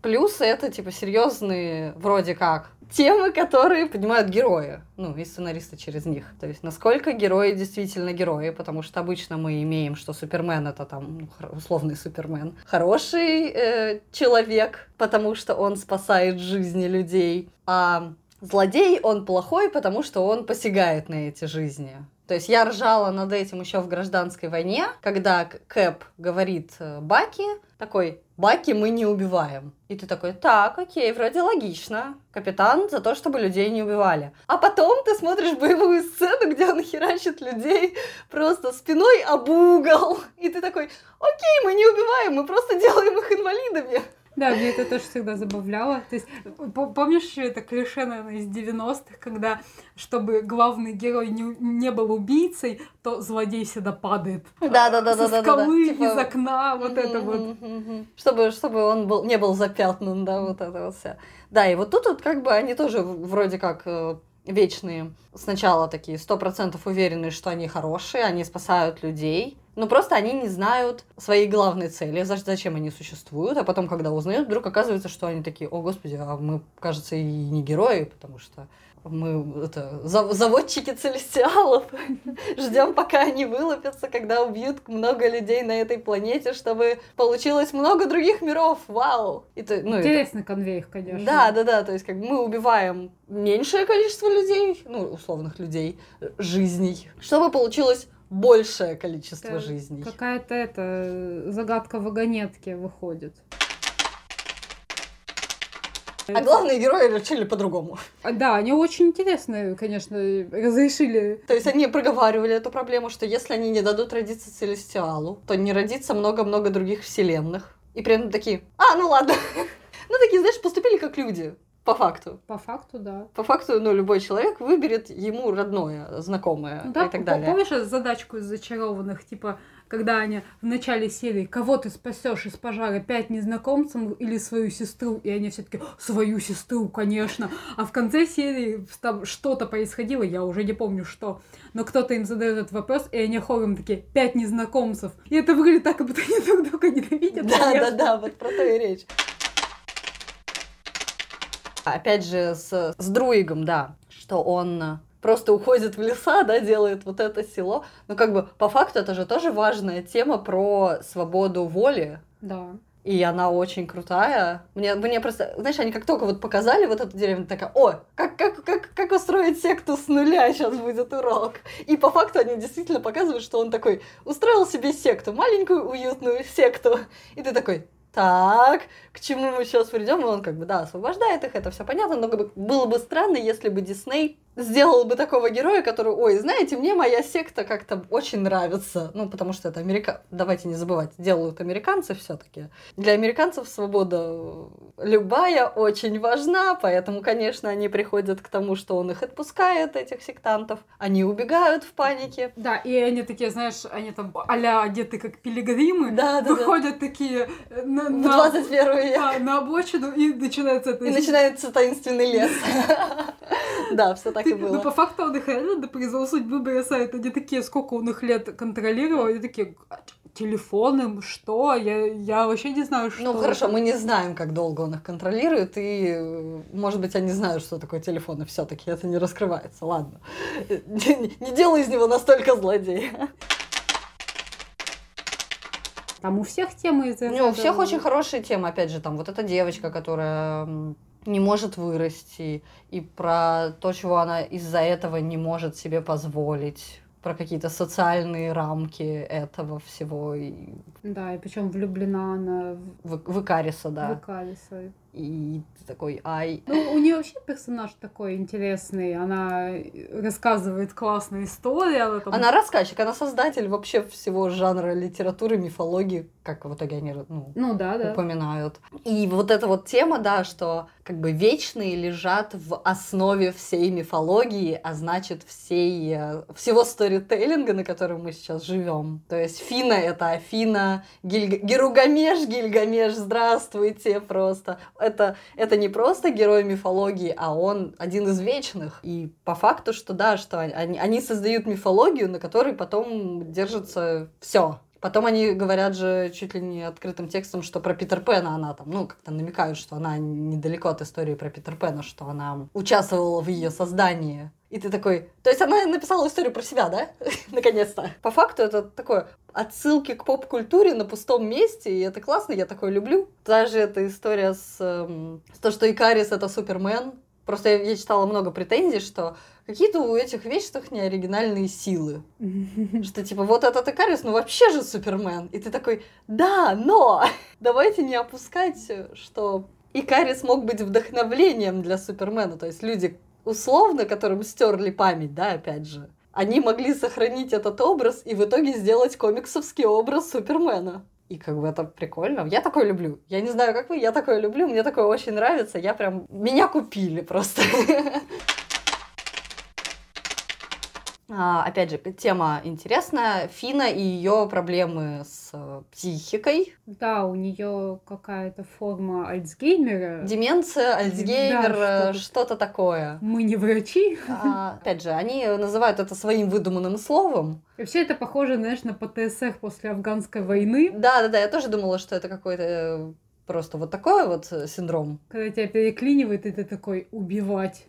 Плюсы это типа серьезные, вроде как, темы, которые поднимают герои, ну, и сценаристы через них. То есть, насколько герои действительно герои, потому что обычно мы имеем, что Супермен это там ну, условный Супермен, хороший э, человек, потому что он спасает жизни людей, а злодей он плохой, потому что он посягает на эти жизни. То есть я ржала над этим еще в гражданской войне, когда Кэп говорит э, Баки, такой, Баки мы не убиваем. И ты такой, так, окей, вроде логично. Капитан за то, чтобы людей не убивали. А потом ты смотришь боевую сцену, где он херачит людей просто спиной об угол. И ты такой, окей, мы не убиваем, мы просто делаем их инвалидами. Да, мне это тоже всегда забавляло. То есть, помнишь это клише, наверное, из 90-х, когда, чтобы главный герой не, не был убийцей, то злодей всегда падает. Да, да, да, да, да. скалы, да, да. Типа... из окна, вот это вот. Чтобы, чтобы он был, не был запятнан, да, вот это вот все. Да, и вот тут вот как бы они тоже вроде как э, вечные. Сначала такие сто процентов уверены, что они хорошие, они спасают людей. Но просто они не знают своей главной цели, зачем они существуют, а потом, когда узнают, вдруг оказывается, что они такие, о господи, а мы, кажется, и не герои, потому что мы это, заводчики целестиалов. Ждем, пока они вылупятся, когда убьют много людей на этой планете, чтобы получилось много других миров. Вау! Это, ну, Интересный это... конвейер, конечно. Да, да, да. То есть, как мы убиваем меньшее количество людей, ну, условных людей, жизней, чтобы получилось большее количество это жизней. Какая-то это загадка вагонетки выходит. А главные герои решили по-другому. Да, они очень интересные, конечно, разрешили. То есть они проговаривали эту проблему, что если они не дадут родиться Целестиалу, то не родится много-много других вселенных. И при этом такие, а, ну ладно. Ну, такие, знаешь, поступили как люди. По факту. По факту, да. По факту, ну, любой человек выберет ему родное, знакомое ну, да, и так далее. Помнишь задачку из зачарованных, типа, когда они в начале серии кого ты спасешь из пожара, пять незнакомцев или свою сестру, и они все таки свою сестру, конечно. А в конце серии там что-то происходило, я уже не помню что, но кто-то им задает этот вопрос, и они хором такие, пять незнакомцев. И это выглядит так, как будто они друг друга ненавидят. Да, да, да, вот про то и речь. Опять же, с, с Друигом, да, что он просто уходит в леса, да, делает вот это село. Но как бы по факту это же тоже важная тема про свободу воли. Да. И она очень крутая. Мне, мне просто, знаешь, они как только вот показали вот эту деревню, такая, о, как, как, как, как устроить секту с нуля, сейчас будет урок. И по факту они действительно показывают, что он такой устроил себе секту, маленькую уютную секту. И ты такой, так, к чему мы сейчас придем? И он как бы, да, освобождает их, это все понятно, но как бы, было бы странно, если бы Дисней сделал бы такого героя, который, ой, знаете, мне моя секта как-то очень нравится. Ну, потому что это Америка... Давайте не забывать, делают американцы все таки Для американцев свобода любая очень важна, поэтому, конечно, они приходят к тому, что он их отпускает, этих сектантов. Они убегают в панике. Да, и они такие, знаешь, они там а одеты как пилигримы, да, да, выходят да. такие на, на, 21 век. Да, на обочину, и начинается это... И начинается таинственный лес. Да, все так и было. Ну, по факту он их реально до призыва судьбы бросает. Они такие, сколько он их лет контролировал, они такие, телефоны, что? Я, я вообще не знаю, что. Ну хорошо, мы не знаем, как долго он их контролирует, и, может быть, они знают, что такое телефоны все-таки, это не раскрывается. Ладно. Не, не делай из него настолько злодея. Там у всех темы из этого. у всех очень хорошие темы, опять же, там вот эта девочка, которая не может вырасти, и про то, чего она из-за этого не может себе позволить про какие-то социальные рамки этого всего. Да, и причем влюблена она в, в Икариса, да. В Икариса. И ты такой, ай. Ну, у нее вообще персонаж такой интересный. Она рассказывает классные истории. Она, там... она рассказчик, она создатель вообще всего жанра литературы, мифологии, как в итоге они ну, ну, да, да. упоминают. И вот эта вот тема, да, что как бы вечные лежат в основе всей мифологии, а значит всей, э, всего сторителлинга, на котором мы сейчас живем. То есть Фина — это Афина, Гильга... Геругамеш, Гильгамеш, здравствуйте просто это, это не просто герой мифологии, а он один из вечных. И по факту, что да, что они, они создают мифологию, на которой потом держится все. Потом они говорят же чуть ли не открытым текстом, что про Питер Пэна она там, ну, как-то намекают, что она недалеко от истории про Питер Пэна, что она участвовала в ее создании. И ты такой... То есть она написала историю про себя, да? Наконец-то. По факту это такое отсылки к поп-культуре на пустом месте, и это классно, я такое люблю. Даже эта история с, эм, с то, что Икарис — это Супермен. Просто я, я читала много претензий, что какие-то у этих вечных неоригинальные силы. Что типа вот этот Икарис, ну вообще же Супермен. И ты такой, да, но давайте не опускать, что Икарис мог быть вдохновлением для Супермена. То есть люди условно, которым стерли память, да, опять же, они могли сохранить этот образ и в итоге сделать комиксовский образ Супермена. И как бы это прикольно. Я такое люблю. Я не знаю, как вы, я такое люблю, мне такое очень нравится. Я прям... Меня купили просто. А, опять же, тема интересная. Фина и ее проблемы с э, психикой. Да, у нее какая-то форма Альцгеймера. Деменция, Альцгеймер, да, что-то, такое. Мы не врачи. А, опять же, они называют это своим выдуманным словом. И все это похоже, знаешь, на ПТСР после афганской войны. Да, да, да, я тоже думала, что это какой-то Просто вот такой вот э, синдром. Когда тебя переклинивает, и ты такой убивать.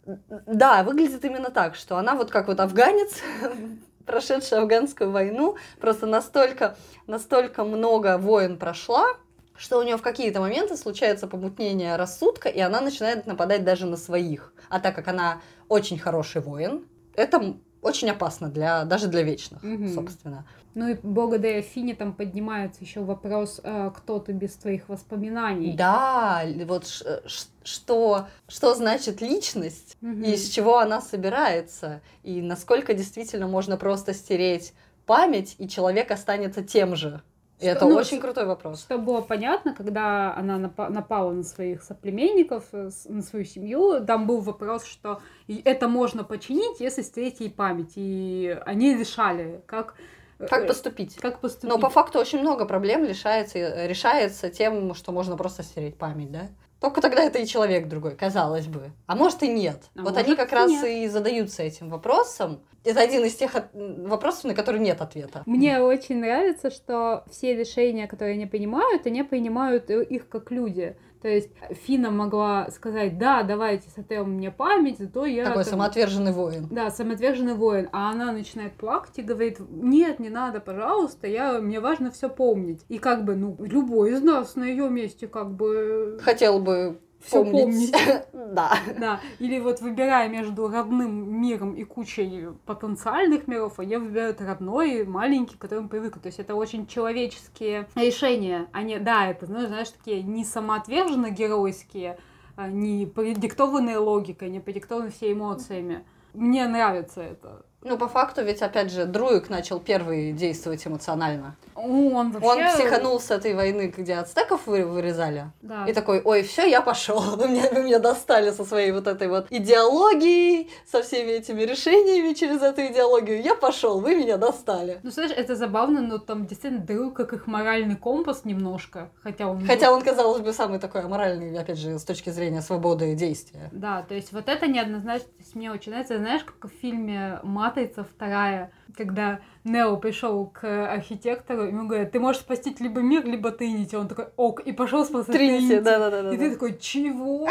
Да, выглядит именно так, что она вот как вот афганец, прошедший афганскую войну, просто настолько, настолько много войн прошла, что у нее в какие-то моменты случается помутнение рассудка, и она начинает нападать даже на своих. А так как она очень хороший воин, это очень опасно для, даже для вечных, Мгм. собственно. Ну и благодаря Фине там поднимается еще вопрос, э, кто ты без твоих воспоминаний. Да, вот ш- что, что значит личность, Мгм. и из чего она собирается, и насколько действительно можно просто стереть память, и человек останется тем же. И это Ну, очень крутой вопрос. Что было понятно, когда она напа- напала на своих соплеменников, э, на свою семью, там был вопрос, что это можно починить, если стереть ей память. И они решали, как, э, Как поступить? как поступить. Но по факту очень много проблем решается, решается тем, что можно просто стереть память, да? Только тогда это и человек другой, казалось бы. А может и нет. А вот они как и раз нет. и задаются этим вопросом. Это один из тех от- вопросов, на которые нет ответа. Мне очень нравится, что все решения, которые они принимают, они принимают э, их как люди. То есть Фина могла сказать, да, давайте сотрем мне память, зато я... Такой там- самоотверженный воин. Да, самоотверженный воин. А она начинает плакать и говорит, нет, не надо, пожалуйста, я, мне важно все помнить. И как бы, ну, любой из нас на ее месте как бы... Хотел бы Всё помнить. Да. Да, или вот выбирая между родным миром и кучей потенциальных миров, а я выбираю родной, маленький, к которому привыкла. То есть это очень человеческие решения. Они, да, это, знаешь, такие не самоотверженно геройские, а не продиктованные логикой, не продиктованные все эмоциями. Мне нравится это. Ну, по факту, ведь, опять же, Друик начал первый действовать эмоционально. Ну, Он вообще... Он психанул с этой войны, где ацтеков вы- вырезали. Да. И такой, ой, все, я пошел. Вы меня, вы меня достали со своей вот этой вот идеологией, со всеми этими решениями через эту идеологию. Я пошел, вы меня достали. Ну, знаешь, это забавно, но там действительно друг как их моральный компас немножко, хотя он... Хотя он, казалось бы, самый такой аморальный, опять же, с точки зрения свободы действия. Да, то есть вот это неоднозначно, то есть мне очень нравится, знаешь, как в фильме «Матрица вторая», когда Нео пришел к архитектору, ему говорят, ты можешь спасти либо мир, либо Тринити. Он такой, ок, и пошел спасать Тринити, Тринити. да-да-да. И ты такой, чего?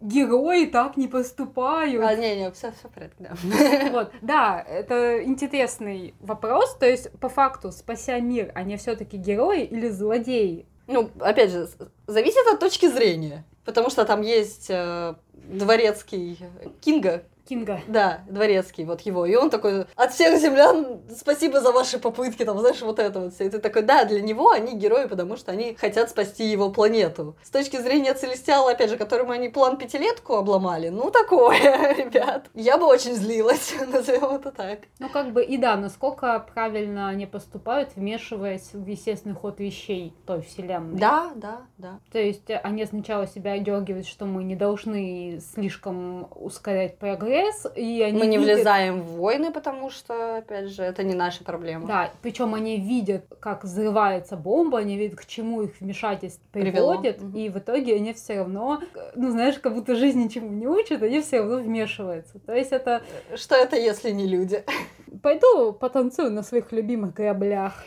Герои так не поступают. А, не-не, все, все порядке, да. Вот, да, это интересный вопрос. То есть, по факту, спася мир, они все-таки герои или злодеи? Ну, опять же, зависит от точки зрения. Потому что там есть э, дворецкий Кинга, Кинга. Да, дворецкий, вот его. И он такой, от всех землян спасибо за ваши попытки, там, знаешь, вот это вот все. И ты такой, да, для него они герои, потому что они хотят спасти его планету. С точки зрения Целестиала, опять же, которому они план пятилетку обломали, ну, такое, ребят. Я бы очень злилась, назовем это так. Ну, как бы, и да, насколько правильно они поступают, вмешиваясь в естественный ход вещей той вселенной. Да, да, да. То есть они сначала себя одергивают, что мы не должны слишком ускорять прогресс, и они Мы не видят- влезаем в войны, потому что, опять же, это не наша проблема. Да, причем они видят, как взрывается бомба, они видят, к чему их вмешательство Привело. приводит, Мгм. и в итоге они все равно, ну знаешь, как будто жизнь ничему не учат, они все равно вмешиваются. То есть это Что это, если не люди? пойду потанцую на своих любимых граблях.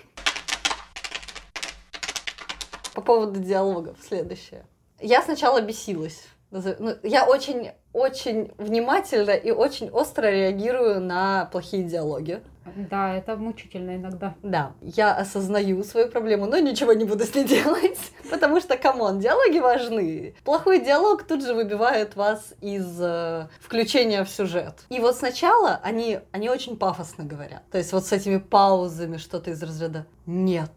По поводу диалогов следующее. Я сначала бесилась. Ну, Я очень, очень внимательно и очень остро реагирую на плохие диалоги. Да, это мучительно иногда. Да, я осознаю свою проблему, но ничего не буду с ней делать. Потому что, come on, диалоги важны. Плохой диалог тут же выбивает вас из э, включения в сюжет. И вот сначала они, они очень пафосно говорят. То есть вот с этими паузами что-то из разряда «Нет,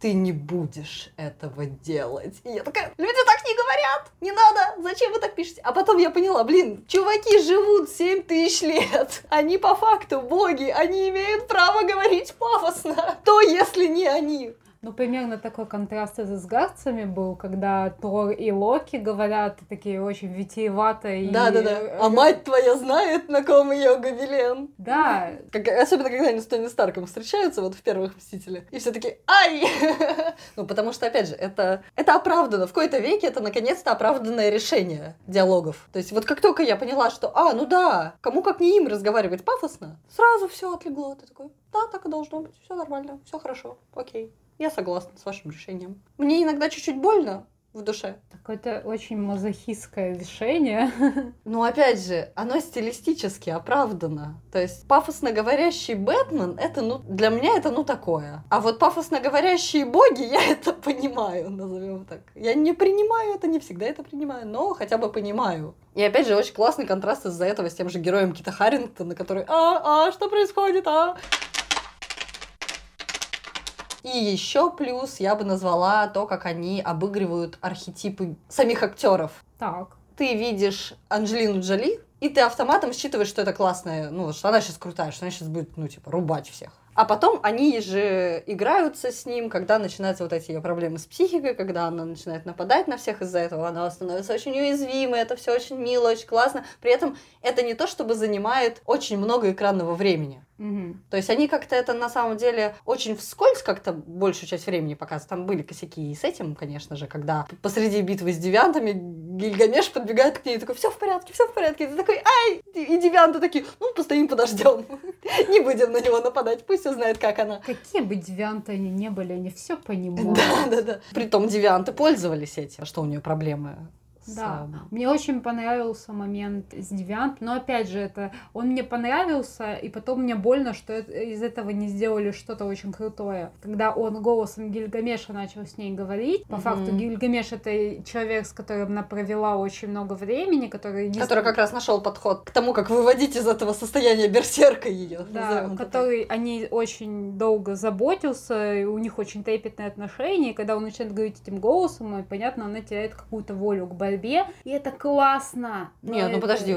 ты не будешь этого делать». И я такая, люди так не говорят, не надо, зачем вы так пишете? А потом я поняла, блин, чуваки живут 7 тысяч лет, они по факту боги, они имеют право говорить пафосно. То, если не они. Ну, примерно такой контраст с Асгардцами был, когда Тор и Локи говорят такие очень витиеватые. и- Да-да-да. А мать твоя знает, на ком ее гобелен. Да, Как- особенно, когда они с Тони Старком встречаются вот в первых «Мстителях». И все таки ай! ну, потому что, опять же, это, это оправдано. В какой-то веке это, наконец-то, оправданное решение диалогов. То есть вот как только я поняла, что, а, ну да, кому как не им разговаривать пафосно, сразу все отлегло. Ты такой, да, так и должно быть, все нормально, все хорошо, окей. Я согласна с вашим решением. Мне иногда чуть-чуть больно, в душе. Какое-то очень мазохистское решение. Но опять же, оно стилистически оправдано. То есть пафосно говорящий Бэтмен, это ну для меня это ну такое. А вот пафосно говорящие боги, я это понимаю, назовем так. Я не принимаю это, не всегда это принимаю, но хотя бы понимаю. И опять же, очень классный контраст из-за этого с тем же героем Кита Харрингтона, который «А, а, что происходит, а?» И еще плюс я бы назвала то, как они обыгрывают архетипы самих актеров. Так. Ты видишь Анджелину Джоли, и ты автоматом считываешь, что это классная, ну, что она сейчас крутая, что она сейчас будет, ну, типа, рубать всех. А потом они же играются с ним, когда начинаются вот эти ее проблемы с психикой, когда она начинает нападать на всех из-за этого, она становится очень уязвимой, это все очень мило, очень классно. При этом это не то, чтобы занимает очень много экранного времени. Угу. То есть они как-то это на самом деле очень вскользь как-то большую часть времени показывают. Там были косяки и с этим, конечно же, когда посреди битвы с девиантами Гильгамеш подбегает к ней и такой, все в порядке, все в порядке. И ты такой, ай! И девианты такие, ну, постоим, подождем. Не будем на него нападать, пусть все знает, как она. Какие бы девианты они не были, они все понимают. Да, да, да. Притом девианты пользовались этим. Что у нее проблемы? Да, мне очень понравился момент с Девиант, но опять же, это он мне понравился, и потом мне больно, что из этого не сделали что-то очень крутое. Когда он голосом Гильгамеша начал с ней говорить, по mm-hmm. факту Гильгамеш это человек, с которым она провела очень много времени, который... Не... Который как раз нашел подход к тому, как выводить из этого состояния берсерка ее. Да, который о ней очень долго заботился, и у них очень трепетные отношения, и когда он начинает говорить этим голосом, и понятно, она теряет какую-то волю к борьбе борьбе, и это классно. Нет, ну это... подожди,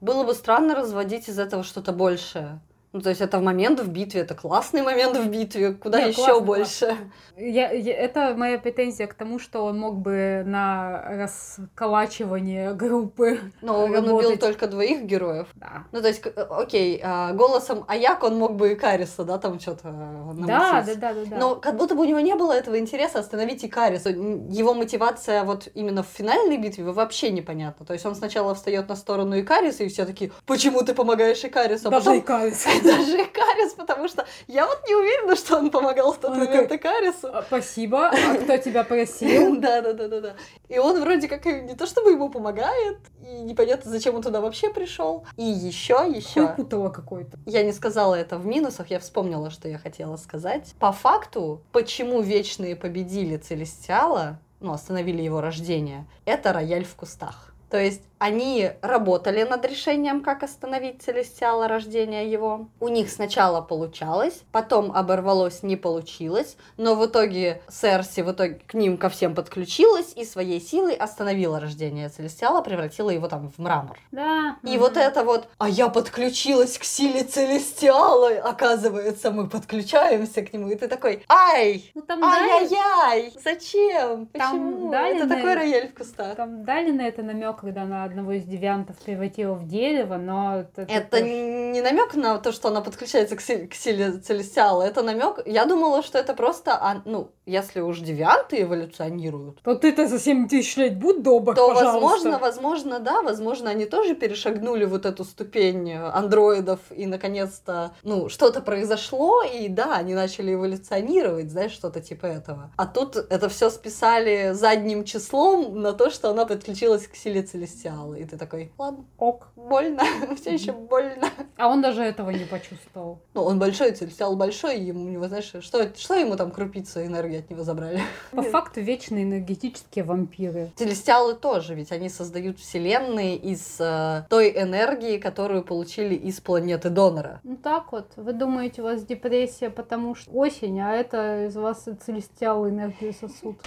было бы странно разводить из этого что-то большее. Ну, то есть это момент в битве, это классный момент в битве, куда Нет, еще классно, больше. Классно. Я, я, это моя претензия к тому, что он мог бы на расколачивание группы Но работать. он убил только двоих героев. Да. Ну, то есть, э, окей, а, голосом Аяк он мог бы и Кариса, да, там что-то да, да, да, да, да. Но как будто бы у него не было этого интереса остановить и Кариса. Его мотивация вот именно в финальной битве вообще непонятна. То есть он сначала встает на сторону Икариса, и все такие, почему ты помогаешь Икарису? А Даже потом... Икарис. Даже Икарис, потому что я вот не уверена, что он помогал в тот он момент Икарису. А, спасибо, а кто тебя просил? Да, да, да, да, да. И он вроде как не то чтобы ему помогает, и непонятно, зачем он туда вообще пришел. И еще, еще. Путало какой-то. Я не сказала это в минусах, я вспомнила, что я хотела сказать. По факту, почему вечные победили Целестиала, ну, остановили его рождение, это рояль в кустах. То есть они работали над решением, как остановить Целестиала рождения его. У них сначала получалось, потом оборвалось, не получилось, но в итоге Серси в итоге к ним ко всем подключилась и своей силой остановила рождение Целестиала, превратила его там в мрамор. Да. И угу. вот это вот, а я подключилась к силе Целестиала, оказывается, мы подключаемся к нему, и ты такой, ай, ну, там ай-яй-яй, зачем, почему? Там это такой рояль в кустах. Там дали на это намек, когда она одного из девиантов превратила в дерево, но... Это, это не намек на то, что она подключается к, си- к силе Целестиала, это намек... Я думала, что это просто, а, ну, если уж девианты эволюционируют... То ты-то за 7 тысяч лет будь добр, То, пожалуйста. возможно, возможно, да, возможно, они тоже перешагнули вот эту ступень андроидов, и, наконец-то, ну, что-то произошло, и, да, они начали эволюционировать, знаешь, что-то типа этого. А тут это все списали задним числом на то, что она подключилась к силе Целестиала. И ты такой, ладно, ок, больно, все еще больно. А он даже этого не почувствовал. Ну, он большой, сериал большой, ему, знаешь, что, что ему там крупица энергии от него забрали? По факту вечные энергетические вампиры. Телестиалы тоже, ведь они создают вселенные из э, той энергии, которую получили из планеты донора. Ну так вот, вы думаете, у вас депрессия, потому что осень, а это из вас целестиалы энергию сосуд.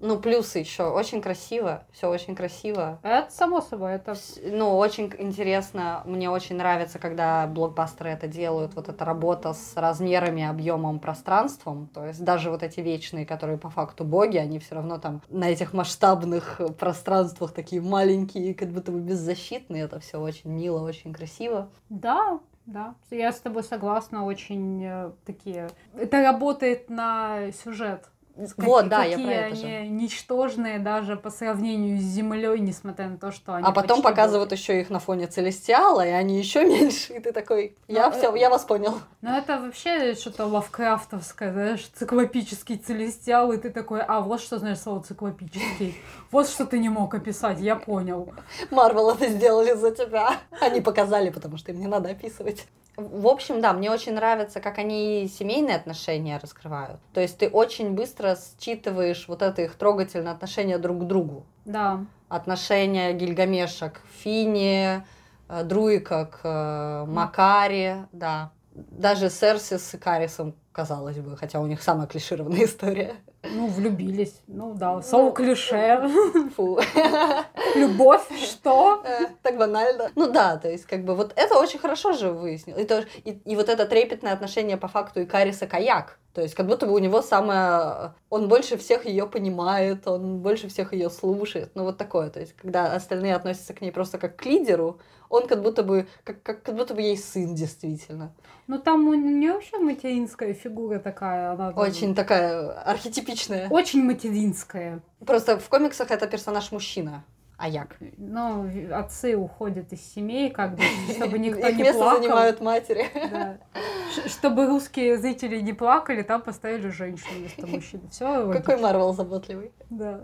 Ну, плюсы еще. Очень красиво. Все очень красиво. Это само собой. Это... Ну, очень интересно. Мне очень нравится, когда блокбастеры это делают. Вот эта работа с размерами, объемом, пространством. То есть даже вот эти вечные, которые по факту боги, они все равно там на этих масштабных пространствах такие маленькие, как будто бы беззащитные. Это все очень мило, очень красиво. Да, да, я с тобой согласна, очень э, такие... Это работает на сюжет Вот, да, я какие про это они же. ничтожные даже по сравнению с Землей, несмотря на то, что они А потом показывают боги. еще их на фоне Целестиала, и они еще меньше, и ты такой, я Ну, все, э, я вас понял. Ну, это вообще что-то лавкрафтовское, знаешь, циклопический целестиал, и ты такой, а, вот что значит слово циклопический. Вот что ты не мог описать, я понял. Марвел это сделали за тебя. Они показали, потому что им не надо описывать. В общем, да, мне очень нравится, как они семейные отношения раскрывают. То есть ты очень быстро считываешь вот это их трогательное отношение друг к другу. Да. Отношение Гильгамеша к Фине, э, Друика к э, Макаре, да. Даже Серси с Икарисом, казалось бы, хотя у них самая клишированная история. Ну, влюбились. Ну да, сол клише. Фу. Любовь, что? Э, Так банально. Ну да, то есть как бы вот это очень хорошо же выяснил. И, то- и, и вот это трепетное отношение по факту Икариса Каяк. То есть как будто бы у него самое... Он больше всех ее понимает, он больше всех ее слушает. Ну вот такое. То есть когда остальные относятся к ней просто как к лидеру, он как будто бы, как, как, как будто бы ей сын действительно. Ну, там у нее вообще материнская фигура такая. Она там Очень такая архетипичная. Очень материнская. Просто в комиксах это персонаж мужчина. Аяк. Ну, отцы уходят из семей, как бы, чтобы никто Их не место плакал. занимают матери. Да. Чтобы русские зрители не плакали, там поставили женщину вместо мужчин. Все Какой Марвел заботливый. Да.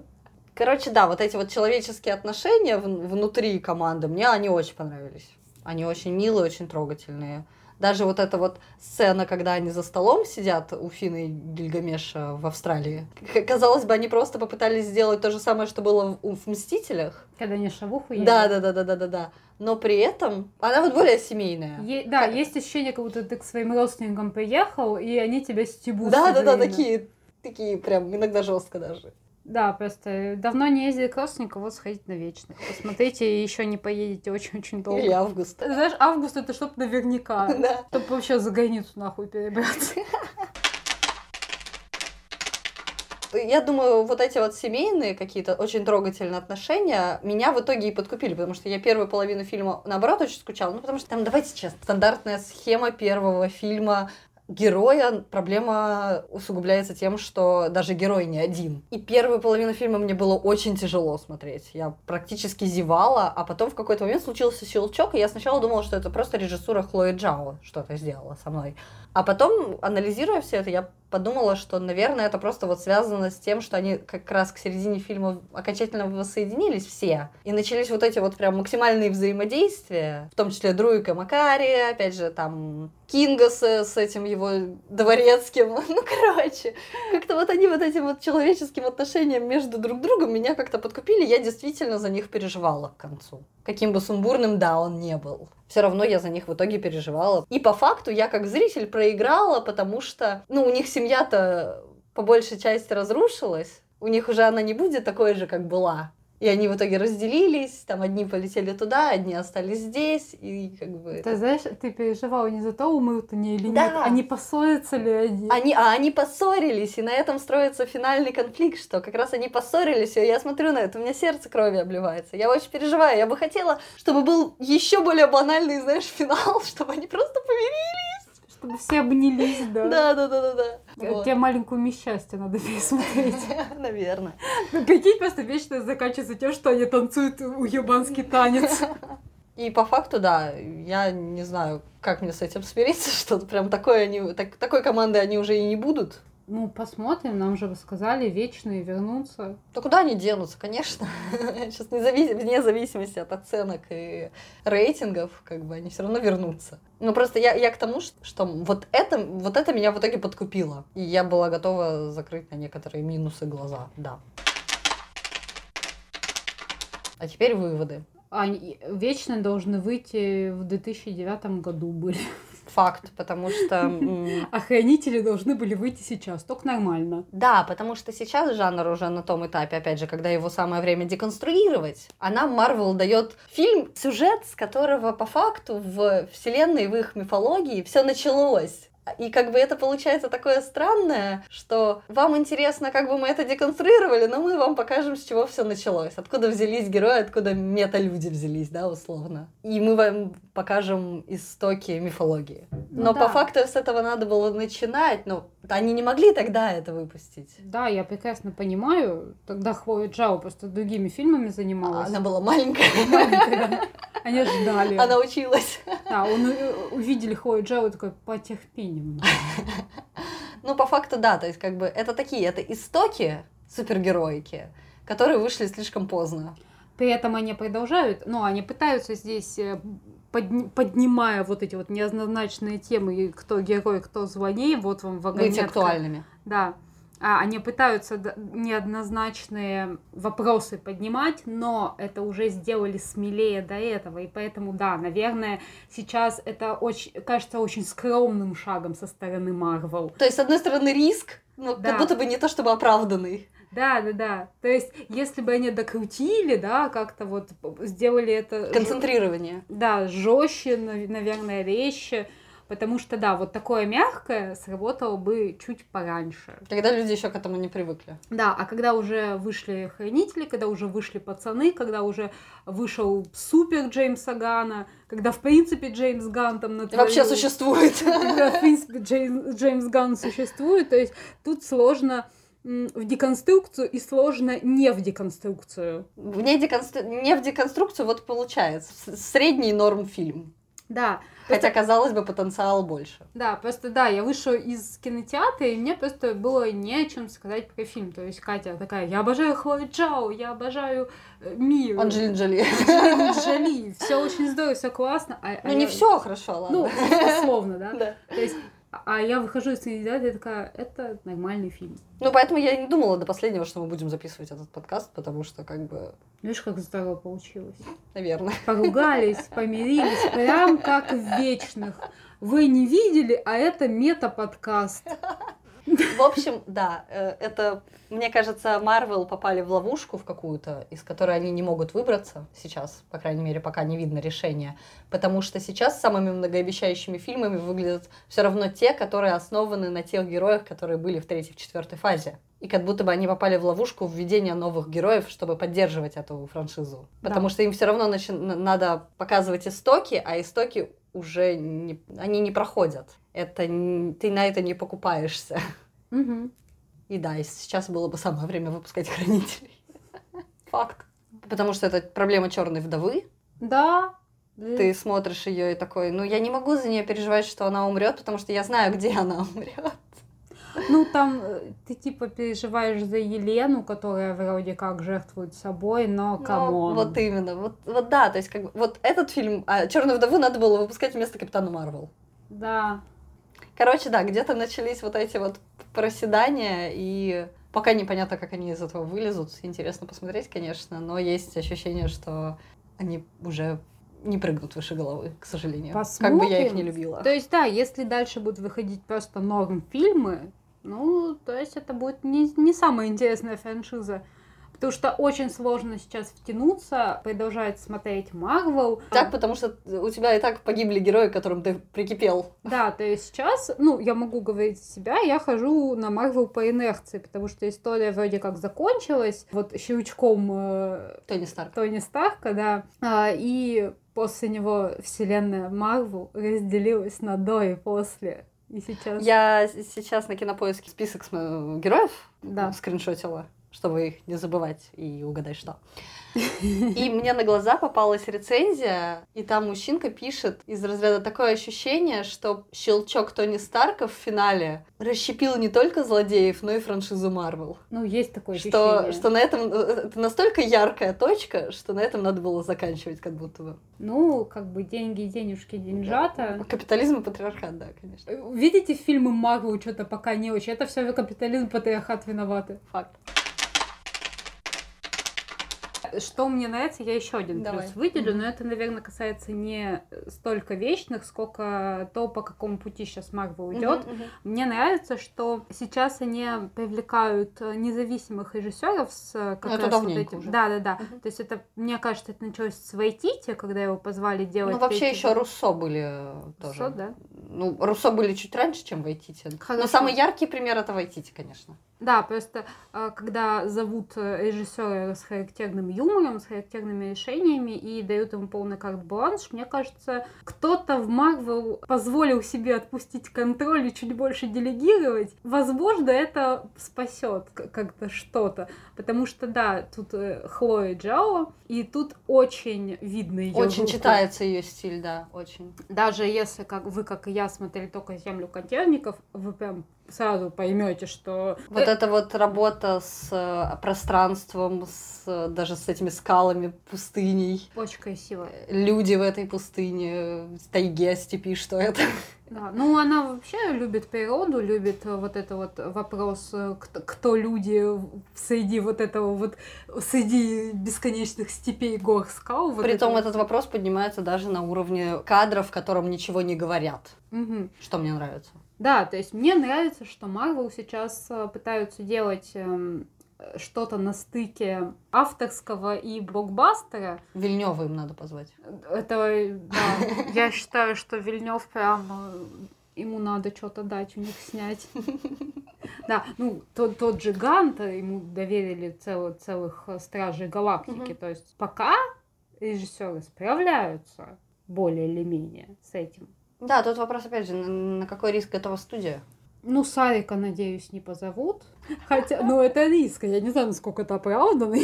Короче, да, вот эти вот человеческие отношения вн- внутри команды, мне они очень понравились. Они очень милые, очень трогательные. Даже вот эта вот сцена, когда они за столом сидят у Фины и Гильгамеша в Австралии. Казалось бы, они просто попытались сделать то же самое, что было в, в «Мстителях». Когда они шавуху ели. Да, да, да, да, да, да, да. Но при этом она вот более семейная. Е- да, есть ощущение, как будто ты к своим родственникам приехал, и они тебя стебут. Да, да, да, такие, такие прям иногда жестко даже. Да, просто давно не ездили к родственникам, вот сходите на вечных. Посмотрите, еще не поедете очень-очень долго. Или август. Знаешь, август это чтоб наверняка. Да. Чтоб вообще за границу нахуй перебраться. Я думаю, вот эти вот семейные какие-то очень трогательные отношения меня в итоге и подкупили, потому что я первую половину фильма, наоборот, очень скучала. Ну, потому что там, давайте честно, стандартная схема первого фильма героя, проблема усугубляется тем, что даже герой не один. И первую половину фильма мне было очень тяжело смотреть. Я практически зевала, а потом в какой-то момент случился щелчок, и я сначала думала, что это просто режиссура Хлои Джао что-то сделала со мной. А потом, анализируя все это, я подумала, что, наверное, это просто вот связано с тем, что они как раз к середине фильма окончательно воссоединились все. И начались вот эти вот прям максимальные взаимодействия, в том числе Друика Макари, опять же, там Кинга с, с этим его дворецким. Ну, короче, как-то вот они вот этим вот человеческим отношением между друг другом меня как-то подкупили. Я действительно за них переживала к концу. Каким бы сумбурным, да, он не был. Все равно я за них в итоге переживала. И по факту я как зритель проиграла, потому что, ну, у них семья-то по большей части разрушилась. У них уже она не будет такой же, как была. И они в итоге разделились, там одни полетели туда, одни остались здесь, и как бы... Ты знаешь, ты переживала не за то, умрут они или Да. нет, не поссорятся ли они. Они, а они поссорились, и на этом строится финальный конфликт, что как раз они поссорились, и я смотрю на это, у меня сердце крови обливается. Я очень переживаю, я бы хотела, чтобы был еще более банальный, знаешь, финал, чтобы они просто помирились. Чтобы все обнялись, да. Да, да, да, да, да. Вот. Тебе маленькую мисс счастья надо пересмотреть. Наверное. Ну, Прикинь, просто вечно заканчивается тем, что они танцуют уебанский танец. И по факту, да, я не знаю, как мне с этим смириться, что прям такой, они, так- такой команды они уже и не будут. Ну, посмотрим, нам же рассказали, вечные вернутся. То куда они денутся, конечно. Сейчас вне завис- вне зависимости от оценок и рейтингов, как бы они все равно вернутся. Ну просто я, я к тому, ш- что вот это, вот это меня в итоге подкупило. И я была готова закрыть на некоторые минусы глаза, да. А теперь выводы. Они вечные должны выйти в 2009 году были. Факт, потому что... м, А хранители должны были выйти сейчас, только нормально. Да, потому что сейчас жанр уже на том этапе, опять же, когда его самое время деконструировать, а нам Марвел дает фильм, сюжет, с которого по факту в вселенной, в их мифологии все началось. И как бы это получается такое странное, что вам интересно, как бы мы это деконструировали, но мы вам покажем, с чего все началось. Откуда взялись герои, откуда мета-люди взялись, да, условно. И мы вам покажем истоки мифологии. Ну но да. по факту с этого надо было начинать, но они не могли тогда это выпустить. Да, я прекрасно понимаю. Тогда Хлоя Джао просто другими фильмами занималась. Она была маленькая. Они ждали. она училась. Да, он э, увидели Хлою Джао и такой, потерпи немного. Ну, по факту, да, то есть, как бы, это такие, это истоки супергероики, которые вышли слишком поздно. При этом они продолжают, ну, они пытаются здесь, э, подни- поднимая вот эти вот неоднозначные темы, кто герой, кто злодей, вот вам Быть вагонетка. актуальными. Да. А, они пытаются неоднозначные вопросы поднимать, но это уже сделали смелее до этого. И поэтому, да, наверное, сейчас это очень, кажется очень скромным шагом со стороны Марвел. То есть, с одной стороны, риск, но Да. как будто бы не то чтобы оправданный. Да, да, да. То есть, если бы они докрутили, да, как-то вот сделали это... ж- Концентрирование. Да, жестче, нав- наверное, резче. Потому что, да, вот такое мягкое сработало бы чуть пораньше. Когда люди еще к этому не привыкли. Да, а когда уже вышли хранители, когда уже вышли пацаны, когда уже вышел супер Джеймса Гана, когда в принципе Джеймс Ган там натворил... вообще существует. Когда в принципе Джеймс, Джеймс Ган существует, то есть тут сложно в деконструкцию и сложно не в деконструкцию. Не, деконстру... не в деконструкцию, вот получается. Средний норм фильм. Да, Хотя, казалось бы, потенциал больше. Да, просто да, я вышла из кинотеатра, и мне просто было не о чем сказать про фильм. То есть Катя такая, я обожаю Хлою Джао, я обожаю э, мир. Анджелин Джоли. Анджелина Джоли. Все очень здорово, все классно. А, а Ну, не я- все хорошо, Ну, ладно. условно, да? Да. То есть, а- я выхожу из кинотеатра и такая, это нормальный фильм. Ну, поэтому я не думала до последнего, что мы будем записывать этот подкаст, потому что, как бы, Видишь, как здорово получилось. наверное. Поругались, помирились, прям как в вечных. Вы не видели, а это мета-подкаст. В общем, да, э, это, мне кажется, Марвел попали в ловушку в какую-то, из которой они не могут выбраться сейчас, по крайней мере, пока не видно решения, потому что сейчас самыми многообещающими фильмами выглядят все равно те, которые основаны на тех героях, которые были в третьей, в четвертой фазе. И как будто бы они попали в ловушку введения новых героев, чтобы поддерживать эту франшизу. Потому Да. что им все равно начи- надо показывать истоки, а истоки уже не, они не проходят. Это ты на это не покупаешься. Мгм. И да, и сейчас было бы самое время выпускать хранителей. Факт. Потому что это проблема черной вдовы. Да. Ты смотришь ее и такой, ну я не могу за нее переживать, что она умрет, потому что я знаю, где она умрет. Ну, там э, ты типа переживаешь за Елену, которая вроде как жертвует собой, но come on. вот именно, вот, вот да, то есть как бы, вот этот фильм, а Черную вдову надо было выпускать вместо Капитана Марвел. Да. Короче, да, где-то начались вот эти вот проседания, и пока непонятно, как они из этого вылезут. Интересно посмотреть, конечно, но есть ощущение, что они уже не прыгнут выше головы, к сожалению. Как бы я их не Посмотрим. любила. То есть, да, если дальше будут выходить просто норм фильмы, ну, то есть это будет не, не самая интересная франшиза. Потому что очень сложно сейчас втянуться, продолжать смотреть Марвел. Так, потому что у тебя и так погибли герои, к которым ты прикипел. Да, то есть сейчас, ну, я могу говорить за себя, я хожу на Марвел по инерции, потому что история вроде как закончилась, вот щелчком э, Тони Старк. Тони Старка, да, А, и после него вселенная Марвел разделилась на до и после. И сейчас... Я сейчас на кинопоиске список э, героев Да. скриншотила, чтобы их не забывать и угадать, что. И мне на глаза попалась рецензия, и там мужчинка пишет из разряда такое ощущение, что щелчок Тони Старка в финале расщепил не только злодеев, но и франшизу Марвел. Ну, есть такое Что, ощущение. что на этом э, это настолько яркая точка, что на этом надо было заканчивать, как будто бы. Ну, как бы деньги, денежки, деньжата. Капитализм и патриархат, да, конечно. Видите, фильмы Марвел что-то пока не очень. Это все капитализм, патриархат виноваты. Факт. Что мне нравится, я еще один Давай. плюс выделю, Мгм. но это, наверное, касается не столько вечных, сколько то, по какому пути сейчас Марвел идет. Мгм, мгм. Мне нравится, что сейчас они привлекают э, независимых режиссеров с э, как это раз вот давненько этим. уже. Да, да, да. Мгм. То есть это, мне кажется, это началось с Вайтити, когда его позвали делать. Ну, вообще еще. Руссо были э, тоже. Руссо, да. Ну, Руссо были чуть раньше, чем Вайтити. Но самый яркий пример это Вайтити, конечно. Да, просто э, когда зовут э, режиссера с характерным юмором, с характерными решениями и дают ему полный карт-бланш, мне кажется, кто-то в Марвел позволил себе отпустить контроль и чуть больше делегировать. Возможно, это спасет как-то что-то. Потому что, да, тут э, Хлоя Джао, и тут очень видно ее Очень читается ее стиль, да, очень. Даже если как вы, как и я, смотрели только «Землю контейнерников», вы прям сразу поймете, что... Вот это вот работа с э, пространством, с, э, даже с этими скалами, пустыней. Очень красиво. Люди в этой пустыне, в тайге, степи, что это? Да. Ну, она вообще любит природу, любит э, вот это вот вопрос, э, кто, кто люди среди вот этого вот, среди бесконечных степей, гор, скал. Вот Притом это этот вопрос поднимается даже на уровне кадров, в котором ничего не говорят. Мгм. Что мне нравится. Да, то есть мне нравится, что Марвел сейчас э, пытаются делать эм, э, что-то на стыке авторского и блокбастера. Вильнева им надо позвать. Это, э, да, я считаю, что Вильнев прям ему надо что-то дать у них снять. Да, ну тот, тот же Гант, ему доверили цел- целых э, Стражей Галактики. То есть пока режиссеры справляются более или менее с этим. Да, тут вопрос, опять же, на на какой риск готова студия? Ну, Сарика, надеюсь, не позовут. Хотя, ну, это риск. Я не знаю, насколько это оправданно.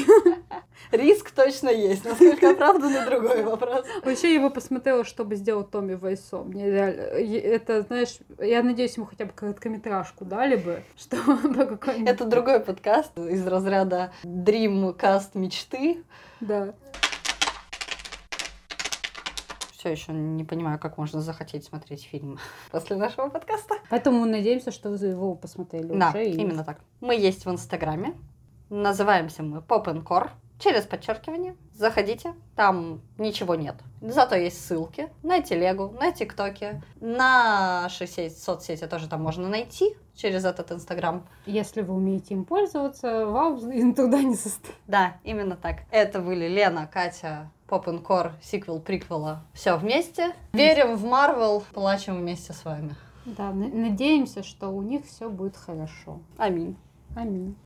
Риск точно есть, насколько оправданный другой вопрос. Вообще, я бы посмотрела, что бы сделал Томми Вайсо. Мне реально... Это, знаешь, я надеюсь, ему хотя бы короткометражку дали бы, чтобы какой-нибудь... Это другой подкаст из разряда Dreamcast мечты. Да. Все еще не понимаю, как можно захотеть смотреть фильм после нашего подкаста. Поэтому мы надеемся, что вы его посмотрели Да, уже. и- именно так. Мы есть в Инстаграме. Называемся мы Pop and Core. Через подчеркивание. Заходите. Там ничего нет. Зато есть ссылки на телегу, на тиктоке, на наши сеть- соцсети тоже там можно найти через этот Инстаграм. Если вы умеете им пользоваться, вам из труда не состоит. Да, именно так. Это были Лена, Катя, Pop and Core, сиквел, приквела. Все вместе. Верим в Марвел, плачем вместе с вами. Да, на- надеемся, что у них все будет хорошо. Аминь. Аминь.